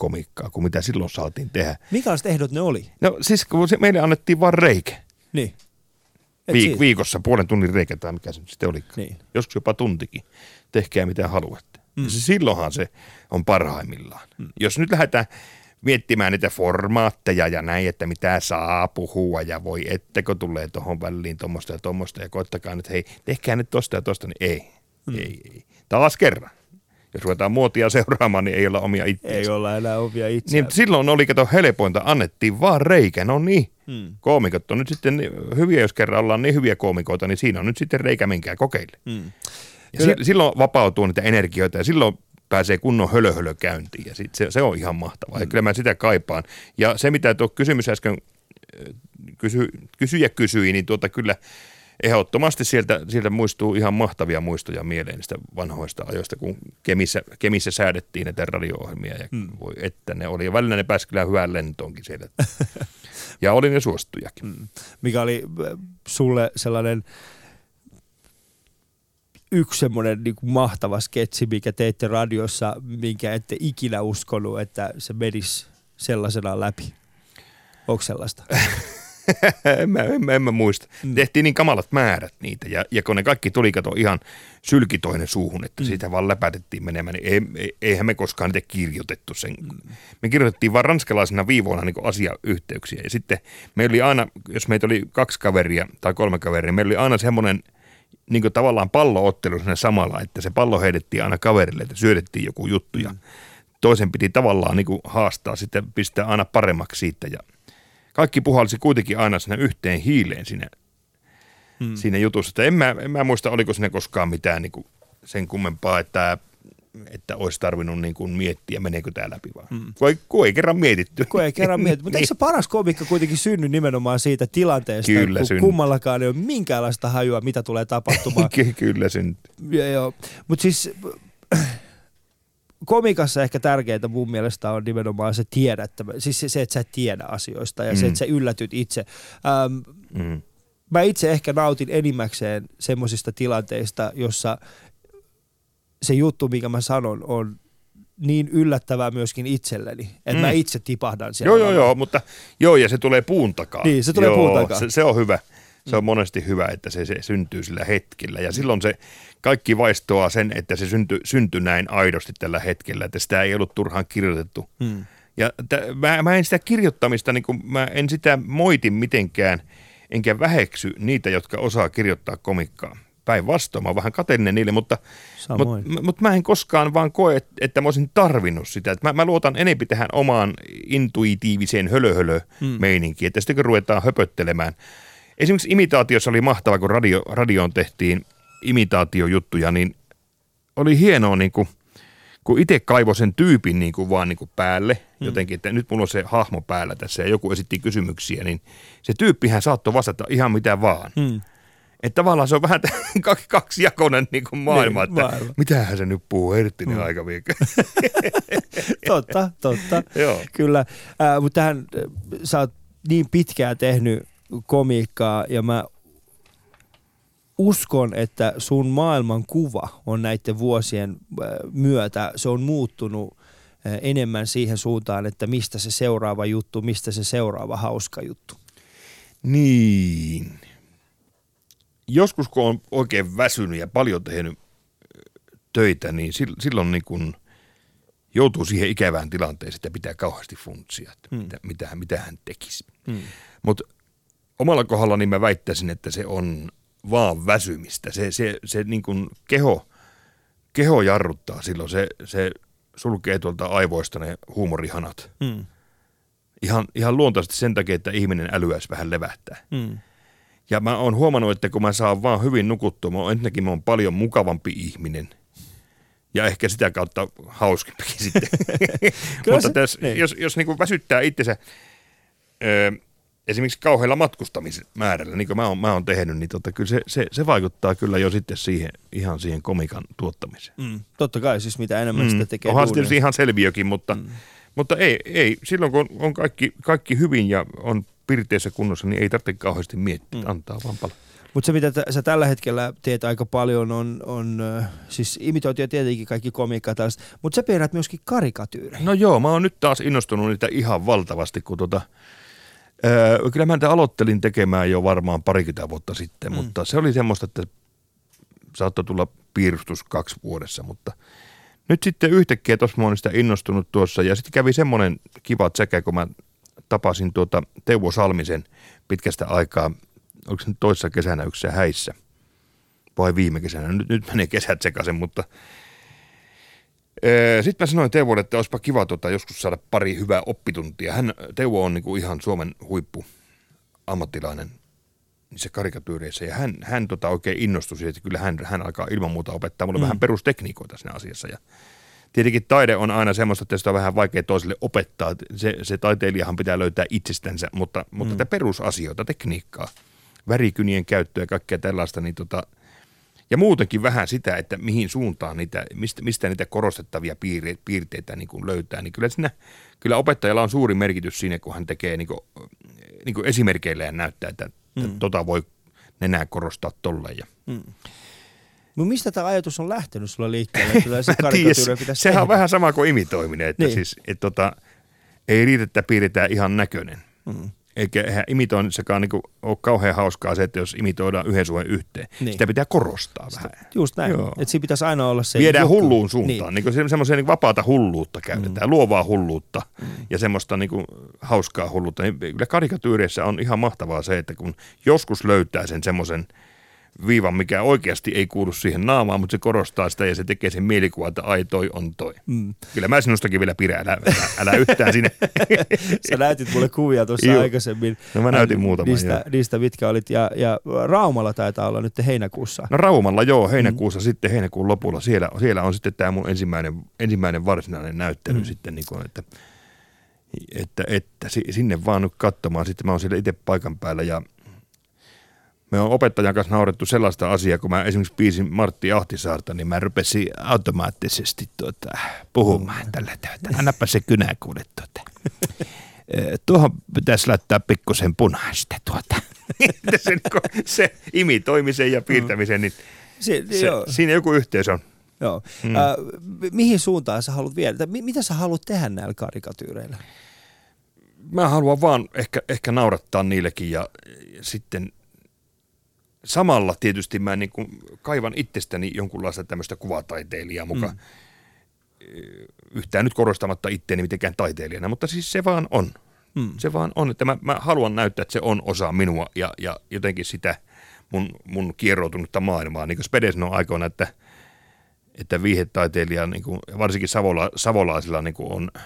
A: komikkaa kuin mitä silloin saatiin tehdä.
C: Minkälaiset ehdot ne oli?
A: No siis kun se, meille annettiin vain reikä.
C: Niin.
A: Viik- viikossa puolen tunnin reikä tai mikä se sitten oli. Niin. Joskus jopa tuntikin. Tehkää mitä haluatte. Mm. se silloinhan se on parhaimmillaan. Mm. Jos nyt lähdetään miettimään niitä formaatteja ja näin, että mitä saa puhua ja voi ettekö tulee tuohon väliin tuommoista ja tuommoista ja koittakaa nyt, hei, tehkää nyt tosta ja tosta, niin ei, mm. ei, ei. Taas kerran jos ruvetaan muotia seuraamaan, niin ei olla omia itseä.
C: Ei olla enää omia itseä.
A: Niin silloin oli, kato helpointa, annettiin vaan reikä, no niin. Hmm. Koomikot on nyt sitten hyviä, jos kerran ollaan niin hyviä koomikoita, niin siinä on nyt sitten reikä, menkää kokeille. Hmm. Ja Kyllä. silloin vapautuu niitä energioita ja silloin pääsee kunnon hölöhölö käyntiin ja sit se, se on ihan mahtavaa. Hmm. Ja kyllä mä sitä kaipaan. Ja se, mitä tuo kysymys äsken kysy, kysyjä kysyi, niin tuota kyllä – ehdottomasti sieltä, sieltä muistuu ihan mahtavia muistoja mieleen niistä vanhoista ajoista, kun Kemissä, Kemissä säädettiin näitä radio-ohjelmia ja hmm. voi että ne oli. Ja välillä ne pääsi kyllä hyvään lentoonkin siellä. ja oli ne suostujakin. Hmm.
C: Mikä oli äh, sulle sellainen yksi semmoinen niin kuin mahtava sketsi, mikä teitte radiossa, minkä ette ikinä uskonut, että se menisi sellaisena läpi? Onko sellaista?
A: en, mä, en, mä, en mä muista. Mm. Tehtiin niin kamalat määrät niitä ja, ja kun ne kaikki tuli kato ihan sylkitoinen suuhun, että mm. siitä vaan läpätettiin menemään, niin ei, eihän me koskaan niitä kirjoitettu sen. Mm. Me kirjoitettiin vaan ranskalaisena viivoina niin asiayhteyksiä ja sitten meillä oli aina, jos meitä oli kaksi kaveria tai kolme kaveria, meillä oli aina semmoinen niin kuin tavallaan palloottelu sinne samalla, että se pallo heitettiin aina kaverille, että syötettiin joku juttu ja mm. toisen piti tavallaan niin kuin haastaa, sitten pistää aina paremmaksi siitä ja – kaikki puhalsi kuitenkin aina sinne yhteen hiileen siinä, hmm. siinä jutussa. Että en, mä, en mä muista, oliko sinne koskaan mitään niin kuin sen kummempaa, että että olisi tarvinnut niin kuin miettiä, meneekö tämä läpi vaan. Hmm. Kun, ei, kun ei kerran mietitty.
C: Kun ei kerran mietitty. Mutta niin. eikö se paras komikka kuitenkin synny nimenomaan siitä tilanteesta, Kyllä kun synny. kummallakaan ei ole minkäänlaista hajua, mitä tulee tapahtumaan.
A: Kyllä syntyy.
C: Mutta siis komikassa ehkä tärkeintä mun mielestä on nimenomaan se tiedättä, siis se, että sä et tiedä asioista ja mm. se, että sä yllätyt itse. Ähm, mm. Mä itse ehkä nautin enimmäkseen semmoisista tilanteista, jossa se juttu, mikä mä sanon, on niin yllättävää myöskin itselleni, että mm. mä itse tipahdan siellä.
A: Joo, joo, joo, mutta joo, ja se tulee puun takaa.
C: Niin, se tulee joo, puun takaa.
A: Se, se on hyvä. Se on mm. monesti hyvä, että se, se syntyy sillä hetkellä. Ja silloin se kaikki vaistoaa sen, että se syntyi, syntyi näin aidosti tällä hetkellä, että sitä ei ollut turhaan kirjoitettu. Hmm. Ja t- mä, mä en sitä kirjoittamista, niin kuin, mä en sitä moiti mitenkään, enkä väheksy niitä, jotka osaa kirjoittaa komikkaa. Päinvastoin, mä oon vähän kateellinen niille, mutta, mutta, mutta mä en koskaan vaan koe, että mä olisin tarvinnut sitä. Mä, mä luotan enempi tähän omaan intuitiiviseen hölö-hölö-meininkiin, hmm. että sitten kun ruvetaan höpöttelemään. Esimerkiksi imitaatiossa oli mahtava, kun radio, radioon tehtiin – imitaatiojuttuja, niin oli hienoa niin kuin, kun itse kaivoi sen tyypin niin kuin vaan niin kuin päälle, hmm. jotenkin, että nyt mulla on se hahmo päällä tässä ja joku esitti kysymyksiä, niin se tyyppihän saattoi vastata ihan mitä vaan. Hmm. Että tavallaan se on vähän kaksijakoinen niin kuin maailma, niin, että maailma. mitähän se nyt puhuu Herttinen hmm. aikaviikko.
C: totta, totta. Joo. Kyllä, äh, mutta tähän sä oot niin pitkään tehnyt komiikkaa ja mä uskon, että sun maailman kuva on näiden vuosien äh, myötä, se on muuttunut äh, enemmän siihen suuntaan, että mistä se seuraava juttu, mistä se seuraava hauska juttu.
A: Niin. Joskus kun on oikein väsynyt ja paljon tehnyt töitä, niin silloin niin kuin joutuu siihen ikävään tilanteeseen, että pitää kauheasti funtsia, että hmm. mitä, mitä, mitä hän tekisi. Hmm. Mutta omalla kohdalla niin mä väittäisin, että se on vaan väsymistä. Se, se, se niin kuin keho, keho jarruttaa silloin, se, se sulkee tuolta aivoista ne huumorihanat. Hmm. Ihan, ihan luontaisesti sen takia, että ihminen älyäisi vähän levähtää. Hmm. Ja mä oon huomannut, että kun mä saan vaan hyvin nukuttua, mä oon, ensinnäkin mä oon paljon mukavampi ihminen – ja ehkä sitä kautta hauskempikin sitten. Mutta se, tässä, niin. jos, jos niin väsyttää itsensä ö, esimerkiksi kauhealla matkustamismäärällä, niin kuin mä oon, mä oon tehnyt, niin tota, kyllä se, se, se, vaikuttaa kyllä jo sitten siihen, ihan siihen komikan tuottamiseen.
C: Mm, totta kai, siis mitä enemmän mm. sitä tekee.
A: Onhan tietysti ihan selviökin, mutta, mm. mutta ei, ei, silloin kun on kaikki, kaikki hyvin ja on pirteessä kunnossa, niin ei tarvitse kauheasti miettiä, mm. antaa vaan paljon.
C: Mutta se, mitä t- sä tällä hetkellä teet aika paljon, on, on siis imitointia tietenkin kaikki komiikka taas, mutta sä piirrät myöskin karikatyyrejä.
A: No joo, mä oon nyt taas innostunut niitä ihan valtavasti, kun tota, öö, kyllä mä niitä aloittelin tekemään jo varmaan parikymmentä vuotta sitten, mm. mutta se oli semmoista, että saattoi tulla piirustus kaksi vuodessa, mutta nyt sitten yhtäkkiä tuossa mä oon sitä innostunut tuossa ja sitten kävi semmoinen kiva tsekä, kun mä tapasin tuota Teuvo Salmisen pitkästä aikaa – oliko se nyt toissa kesänä yksi häissä vai viime kesänä. Nyt, nyt menee kesät sekaisin, mutta sitten mä sanoin Teuvolle, että olisipa kiva tota, joskus saada pari hyvää oppituntia. Hän, Teuvo on niinku ihan Suomen huippu ammattilainen niissä karikatyyreissä ja hän, hän tota oikein innostui siitä, että kyllä hän, hän alkaa ilman muuta opettaa mulle mm. vähän perustekniikoita siinä asiassa ja Tietenkin taide on aina semmoista, että sitä on vähän vaikea toiselle opettaa. Se, se taiteilijahan pitää löytää itsestänsä, mutta, mutta mm. tätä perusasioita, tekniikkaa – värikynien käyttöä ja kaikkea tällaista, niin tota, ja muutenkin vähän sitä, että mihin suuntaan niitä, mistä, mistä niitä korostettavia piirteitä, piirteitä niin kuin löytää, niin kyllä, siinä, kyllä opettajalla on suuri merkitys siinä, kun hän tekee niin kuin, niin kuin esimerkkeillä ja näyttää, että, mm. että tota voi nenää korostaa tolleen. Ja. Mm.
C: No mistä tämä ajatus on lähtenyt sulla liikkeelle? Että se
A: sehän on vähän sama kuin imitoiminen, että niin. siis, et tota, ei riitä, että piirretään ihan näköinen. Mm. Eikä eihän imitoinnissakaan niin ole kauhean hauskaa se, että jos imitoidaan yhden suhden yhteen. Niin. Sitä pitää korostaa Sitä, vähän.
C: Just näin. Että siinä pitäisi aina olla se
A: Viedään joku. hulluun suuntaan. Niin. Niin semmoisia niin vapaata hulluutta käytetään, mm. luovaa hulluutta mm. ja semmoista niin kuin hauskaa hulluutta. Niin kyllä karikatyyreissä on ihan mahtavaa se, että kun joskus löytää sen semmoisen – viivan, mikä oikeasti ei kuulu siihen naamaan, mutta se korostaa sitä ja se tekee sen mielikuvan, että ai toi on toi. Mm. Kyllä mä sinustakin vielä pidän, älä, älä, älä yhtään sinne.
C: Sä näytit mulle kuvia tuossa aikaisemmin.
A: No mä näytin muutaman,
C: niistä, niistä, mitkä olit. Ja, ja Raumalla taitaa olla nyt heinäkuussa.
A: No Raumalla joo, heinäkuussa mm. sitten heinäkuun lopulla. Siellä, siellä on sitten tämä mun ensimmäinen, ensimmäinen varsinainen näyttely mm. sitten, niin kuin, että, että, että sinne vaan nyt katsomaan. Sitten mä oon siellä itse paikan päällä ja me on opettajan kanssa naurettu sellaista asiaa, kun mä esimerkiksi piisin Martti Ahtisaarta, niin mä rupesin automaattisesti tuota, puhumaan mm. tällä tavalla. Annapa se kynä kuule tuota. Tuohon pitäisi laittaa pikkusen punaista tuota. se, se imitoimisen ja piirtämisen, niin se, se, siinä joku yhteys on.
C: Joo. Mm. Äh, mihin suuntaan sä haluat viedä? Mitä sä haluat tehdä näillä karikatyyreillä?
A: Mä haluan vaan ehkä, ehkä naurattaa niillekin ja, ja sitten samalla tietysti mä niin kuin kaivan itsestäni jonkunlaista tämmöistä kuvataiteilijaa mukaan. Mm. Yhtään nyt korostamatta itteeni mitenkään taiteilijana, mutta siis se vaan on. Mm. Se vaan on, että mä, mä haluan näyttää, että se on osa minua ja, ja jotenkin sitä mun, mun kierroutunutta maailmaa. Niin kuin Spede sanoi aikoina, että, että viihetaiteilija, niin kuin, varsinkin savola, savolaisilla niin kuin on –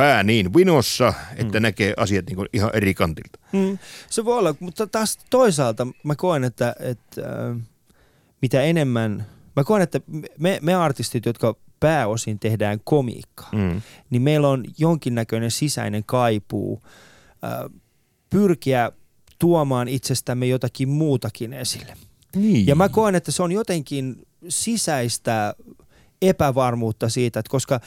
A: pää niin vinossa, että mm. näkee asiat niin kuin ihan eri kantilta.
C: Mm. Se voi olla, mutta taas toisaalta mä koen, että, että äh, mitä enemmän, mä koen, että me, me artistit, jotka pääosin tehdään komiikkaa, mm. niin meillä on jonkinnäköinen sisäinen kaipuu äh, pyrkiä tuomaan itsestämme jotakin muutakin esille. Niin. Ja mä koen, että se on jotenkin sisäistä epävarmuutta siitä, että koska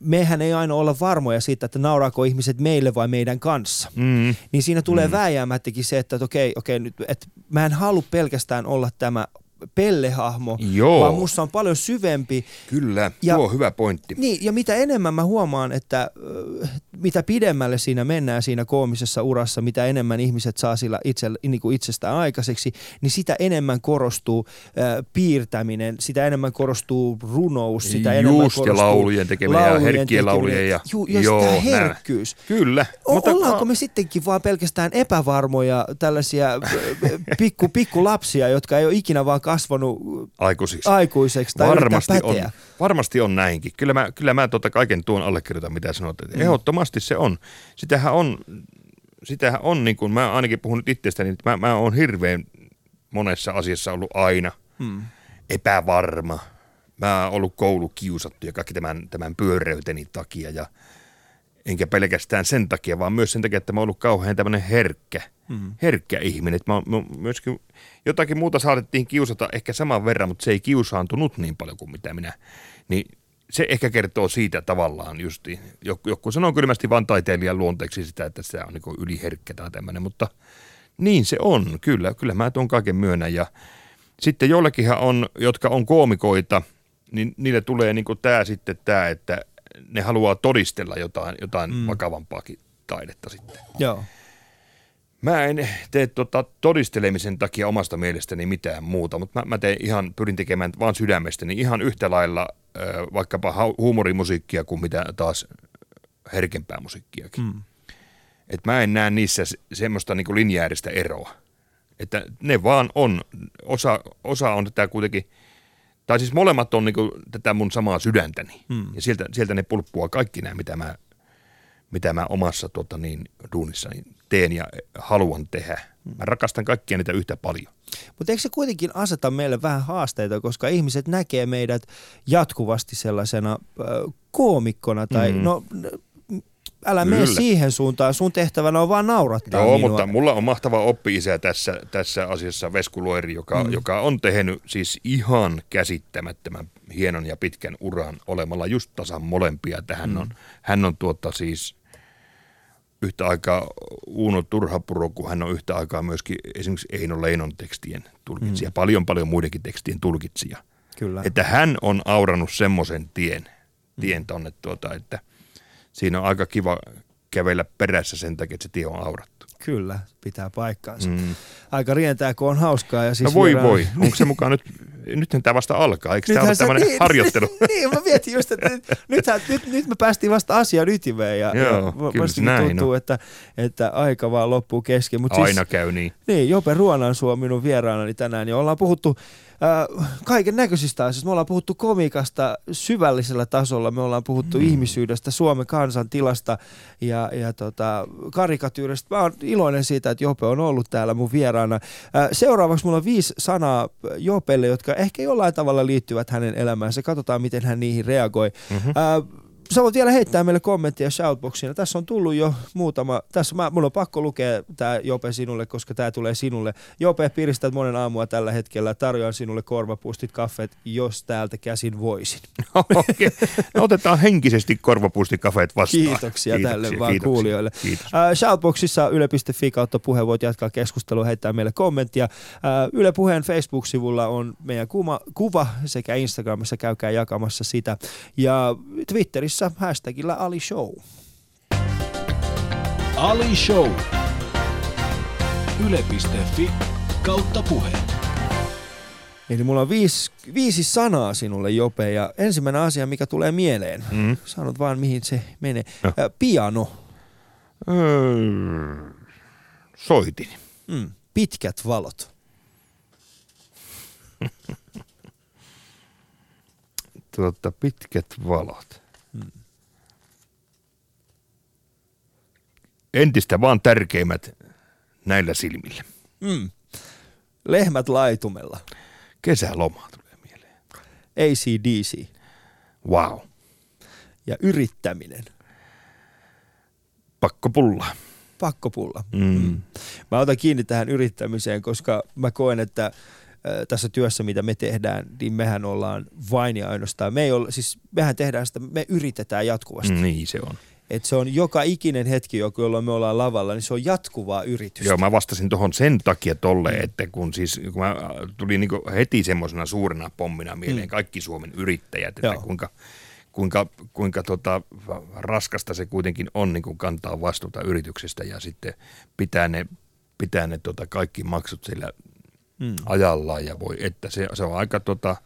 C: mehän ei aina olla varmoja siitä, että nauraako ihmiset meille vai meidän kanssa. Mm. Niin siinä tulee mm. vääjäämättäkin se, että, että okei, okei, nyt, että mä en halua pelkästään olla tämä pellehahmo, Joo. vaan musta on paljon syvempi.
A: Kyllä, ja, tuo on hyvä pointti.
C: Niin, ja mitä enemmän mä huomaan, että mitä pidemmälle siinä mennään siinä koomisessa urassa, mitä enemmän ihmiset saa sillä itse, niin kuin itsestään aikaiseksi, niin sitä enemmän korostuu äh, piirtäminen, sitä enemmän korostuu runous, sitä
A: Just,
C: enemmän
A: korostuu ja laulujen tekeminen ja herkkien laulujen. Ja,
C: ju, ja joo, sitä herkkyys.
A: Nää. Kyllä.
C: O- mutta, ollaanko me sittenkin vaan pelkästään epävarmoja tällaisia pikku, pikku lapsia, jotka ei ole ikinä vaan kasvanut
A: aikuisiksi,
C: aikuiseksi tai
A: varmasti on, varmasti on näinkin. Kyllä mä, kyllä mä tuota kaiken tuon allekirjoitan, mitä sanot. Mm. Ehdottomasti se on. Sitähän on, sitähän on niin kuin, mä ainakin puhun nyt itsestäni, että mä, mä oon hirveän monessa asiassa ollut aina mm. epävarma. Mä oon ollut koulukiusattu ja kaikki tämän, tämän pyöreyteni takia ja enkä pelkästään sen takia, vaan myös sen takia, että mä oon ollut kauhean tämmöinen herkkä, mm. herkkä ihminen. Mä, mä myöskin jotakin muuta saatettiin kiusata ehkä saman verran, mutta se ei kiusaantunut niin paljon kuin mitä minä. Niin se ehkä kertoo siitä tavallaan justi. Joku, joku sanoo kylmästi vain taiteilijan luonteeksi sitä, että se on niin yliherkkä tai tämmöinen, mutta niin se on. Kyllä, kyllä mä tuon kaiken myönnän. Ja sitten joillekinhan on, jotka on koomikoita, niin niille tulee niin tämä sitten tämä, että ne haluaa todistella jotain, jotain mm. vakavampaakin taidetta sitten.
C: Joo.
A: Mä en tee tota todistelemisen takia omasta mielestäni mitään muuta, mutta mä, mä teen ihan, pyrin tekemään vaan sydämestäni ihan yhtä lailla äh, vaikkapa huumorimusiikkia kuin mitä taas herkempää musiikkiakin. Mm. Et mä en näe niissä semmoista niinku linjääristä eroa. Että ne vaan on, osa, osa on tätä kuitenkin, tai siis molemmat on niinku tätä mun samaa sydäntäni. Mm. Ja sieltä, sieltä ne pulppua kaikki nämä, mitä mä, mitä mä omassa tuota, niin, duunissani teen ja haluan tehdä. Mä rakastan kaikkia niitä yhtä paljon.
C: Mutta eikö se kuitenkin aseta meille vähän haasteita, koska ihmiset näkee meidät jatkuvasti sellaisena äh, koomikkona tai mm. no älä Kyllä. mene siihen suuntaan, sun tehtävänä on vaan naurattaa
A: Joo,
C: minua.
A: mutta mulla on mahtava oppi-isä tässä, tässä asiassa, Vesku Loeri, joka, mm. joka on tehnyt siis ihan käsittämättömän hienon ja pitkän uran olemalla just tasan molempia. Tähän mm. on, hän on tuota siis yhtä aikaa Uuno Turhapuro, kun hän on yhtä aikaa myöskin esimerkiksi Eino Leinon tekstien tulkitsija, mm. paljon paljon muidenkin tekstien tulkitsija.
C: Kyllä.
A: Että hän on aurannut semmoisen tien, tien tonne, tuota, että siinä on aika kiva kävellä perässä sen takia, että se tie on aurattu.
C: Kyllä, pitää paikkaansa. Mm. Aika rientää, kun on hauskaa. Ja siis
A: no voi vieraan... voi, onko se mukaan nyt nyt tämä vasta alkaa, eikö tämä ole tämmöinen niin, harjoittelu?
C: niin, mä mietin just, että nyt, nythän, nyt, nyt me päästiin vasta asian ytimeen ja,
A: Joo, ja kyllä se näin
C: tuntuu, no. että, että aika vaan loppuu kesken.
A: Mut Aina siis, käy niin.
C: Niin, Jope Ruonansuo on minun vieraanani tänään ja ollaan puhuttu äh, kaiken näköisistä asioista. Me ollaan puhuttu komikasta syvällisellä tasolla, me ollaan puhuttu mm. ihmisyydestä, Suomen kansan tilasta ja, ja tota, karikatyyristä. Mä oon iloinen siitä, että Jope on ollut täällä mun vieraana. Äh, seuraavaksi mulla on viisi sanaa Jopelle, jotka ehkä jollain tavalla liittyvät hänen elämäänsä. Katsotaan, miten hän niihin reagoi. Mm-hmm. Äh, sä voit vielä heittää meille kommenttia shoutboxiin. Tässä on tullut jo muutama, tässä mä, mun on pakko lukea tämä Jope sinulle, koska tämä tulee sinulle. Jope, piristät monen aamua tällä hetkellä. Tarjoan sinulle korvapustit, kaffet, jos täältä käsin voisin.
A: okay. no, otetaan henkisesti korvapustit, kaffet vastaan.
C: Kiitoksia, kiitoksia tälle kiitoksia, vaan kiitoksia. kuulijoille. Kiitos. Uh, shoutboxissa yle.fi kautta puhe voit jatkaa keskustelua, heittää meille kommenttia. Uh, yle Puheen Facebook-sivulla on meidän kuva, kuva sekä Instagramissa käykää jakamassa sitä. Ja Twitterissä Twitterissä hashtagillä Ali Show.
B: Ali Show. Yle.fi kautta puhe.
C: Eli mulla on viisi, viisi sanaa sinulle, Jope, ja ensimmäinen asia, mikä tulee mieleen, mm. sanot vaan mihin se menee. No. piano.
A: Öö, soitin.
C: Mm. Pitkät valot.
A: tuota, pitkät valot. Entistä vaan tärkeimmät näillä silmillä. Mm.
C: Lehmät laitumella.
A: Kesäloma tulee mieleen.
C: ACDC.
A: Wow.
C: Ja yrittäminen.
A: Pakkopulla.
C: Pakkopulla. Mm. Mm. Mä otan kiinni tähän yrittämiseen, koska mä koen, että tässä työssä, mitä me tehdään, niin mehän ollaan vain ja ainoastaan. Me ei ole, siis mehän tehdään sitä, me yritetään jatkuvasti.
A: Mm, niin se on.
C: Et se on joka ikinen hetki, jolloin me ollaan lavalla, niin se on jatkuvaa yritystä.
A: Joo, mä vastasin tuohon sen takia tolle, mm. että kun siis kun mä tuli niin heti semmoisena suurena pommina mieleen mm. kaikki Suomen yrittäjät, että Joo. kuinka, kuinka, kuinka tota, raskasta se kuitenkin on niin kuin kantaa vastuuta yrityksestä ja sitten pitää ne, pitää ne tota, kaikki maksut sillä mm. ajallaan ja voi, että se, se on aika tota,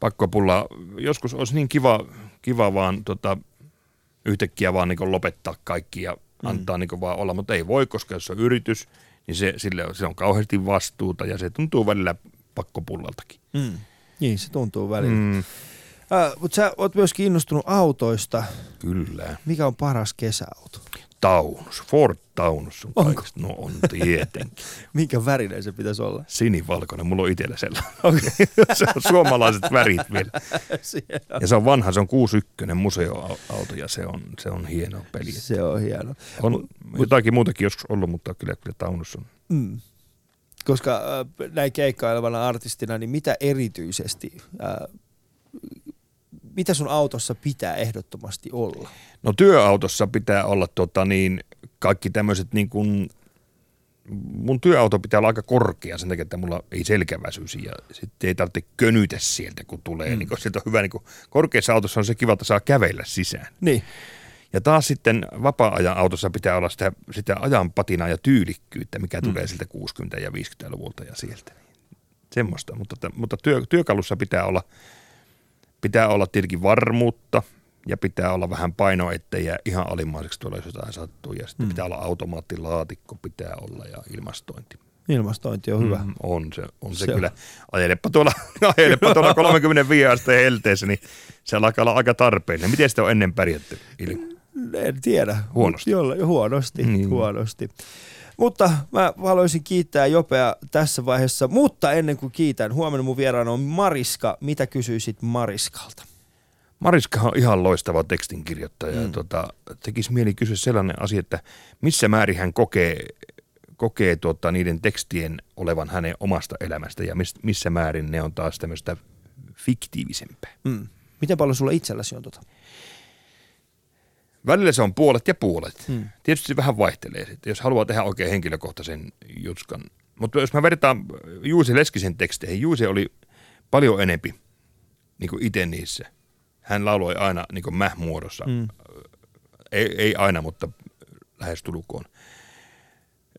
A: pakkopulla. Joskus olisi niin kiva, kiva vaan tota, yhtäkkiä vaan niin lopettaa kaikki ja mm. antaa niin vaan olla, mutta ei voi, koska jos on yritys, niin se, sille, se on kauheasti vastuuta ja se tuntuu välillä pakkopullaltakin.
C: Mm. Niin, se tuntuu välillä. Mm. Äh, mutta sä oot myös kiinnostunut autoista.
A: Kyllä.
C: Mikä on paras kesäauto?
A: Taunus. Ford Taunus on Onko? kaikista. No on tietenkin.
C: Minkä värinen se pitäisi olla?
A: Sinivalkoinen. Mulla on itsellä sellainen. Okay. se on suomalaiset värit vielä. ja se on vanha, se on 61 museoauto ja se on, se on hieno peli.
C: Se on hieno.
A: On mut, jotakin muutakin joskus ollut, mutta kyllä, kyllä Taunus on. Mm.
C: Koska äh, näin keikkailevana artistina, niin mitä erityisesti äh, mitä sun autossa pitää ehdottomasti olla?
A: No työautossa pitää olla tota niin, kaikki tämmöiset niin kuin, mun työauto pitää olla aika korkea sen takia, että mulla ei selkäväsyisi ja sitten ei tarvitse könytä sieltä, kun tulee. Mm. Niin kun sieltä on hyvä, niin kun korkeassa autossa on se kiva, että saa kävellä sisään.
C: Niin.
A: Ja taas sitten vapaa-ajan autossa pitää olla sitä, sitä ajan patinaa ja tyylikkyyttä, mikä mm. tulee siltä 60- ja 50-luvulta ja sieltä. Semmoista, mutta, mutta työ, työkalussa pitää olla – Pitää olla tietenkin varmuutta ja pitää olla vähän paino, ettei jää ihan alimmaiseksi tuolla, jos jotain sattuu. Ja sitten mm. pitää olla automaattilaatikko, pitää olla ja ilmastointi.
C: Ilmastointi on hyvä. Mm,
A: on se, on se, se kyllä. Ajelepa tuolla, ajelepa tuolla 35 asteen helteessä, niin se alkaa olla aika tarpeellinen. Miten sitä on ennen pärjätty?
C: En tiedä.
A: Huonosti.
C: Jolla, huonosti, mm. huonosti. Mutta mä haluaisin kiittää Jopea tässä vaiheessa. Mutta ennen kuin kiitän, huomenna mun vieraana on Mariska. Mitä kysyisit Mariskalta?
A: Mariska on ihan loistava tekstinkirjoittaja. Mm. Tota, tekisi mieli kysyä sellainen asia, että missä määrin hän kokee, kokee tuota, niiden tekstien olevan hänen omasta elämästä ja missä määrin ne on taas tämmöistä fiktiivisempää. Mm.
C: Miten paljon sulla itselläsi on tuota?
A: Välillä se on puolet ja puolet. Hmm. Tietysti se vähän vaihtelee sitten, jos haluaa tehdä oikein henkilökohtaisen jutskan. Mutta jos mä vertaan Juusi Leskisen teksteihin, Juusi oli paljon enempi niin kuin itse niissä. Hän lauloi aina niin kuin mäh-muodossa. Hmm. Ei, ei aina, mutta lähes tulukoon.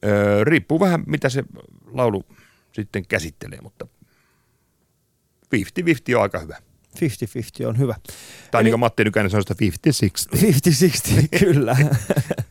A: Öö, riippuu vähän, mitä se laulu sitten käsittelee, mutta 50-50 on aika hyvä.
C: 50-50 on hyvä.
A: Tai Eli, niin kuin Matti Nykänen sanoi sitä 50-60.
C: 50-60, kyllä.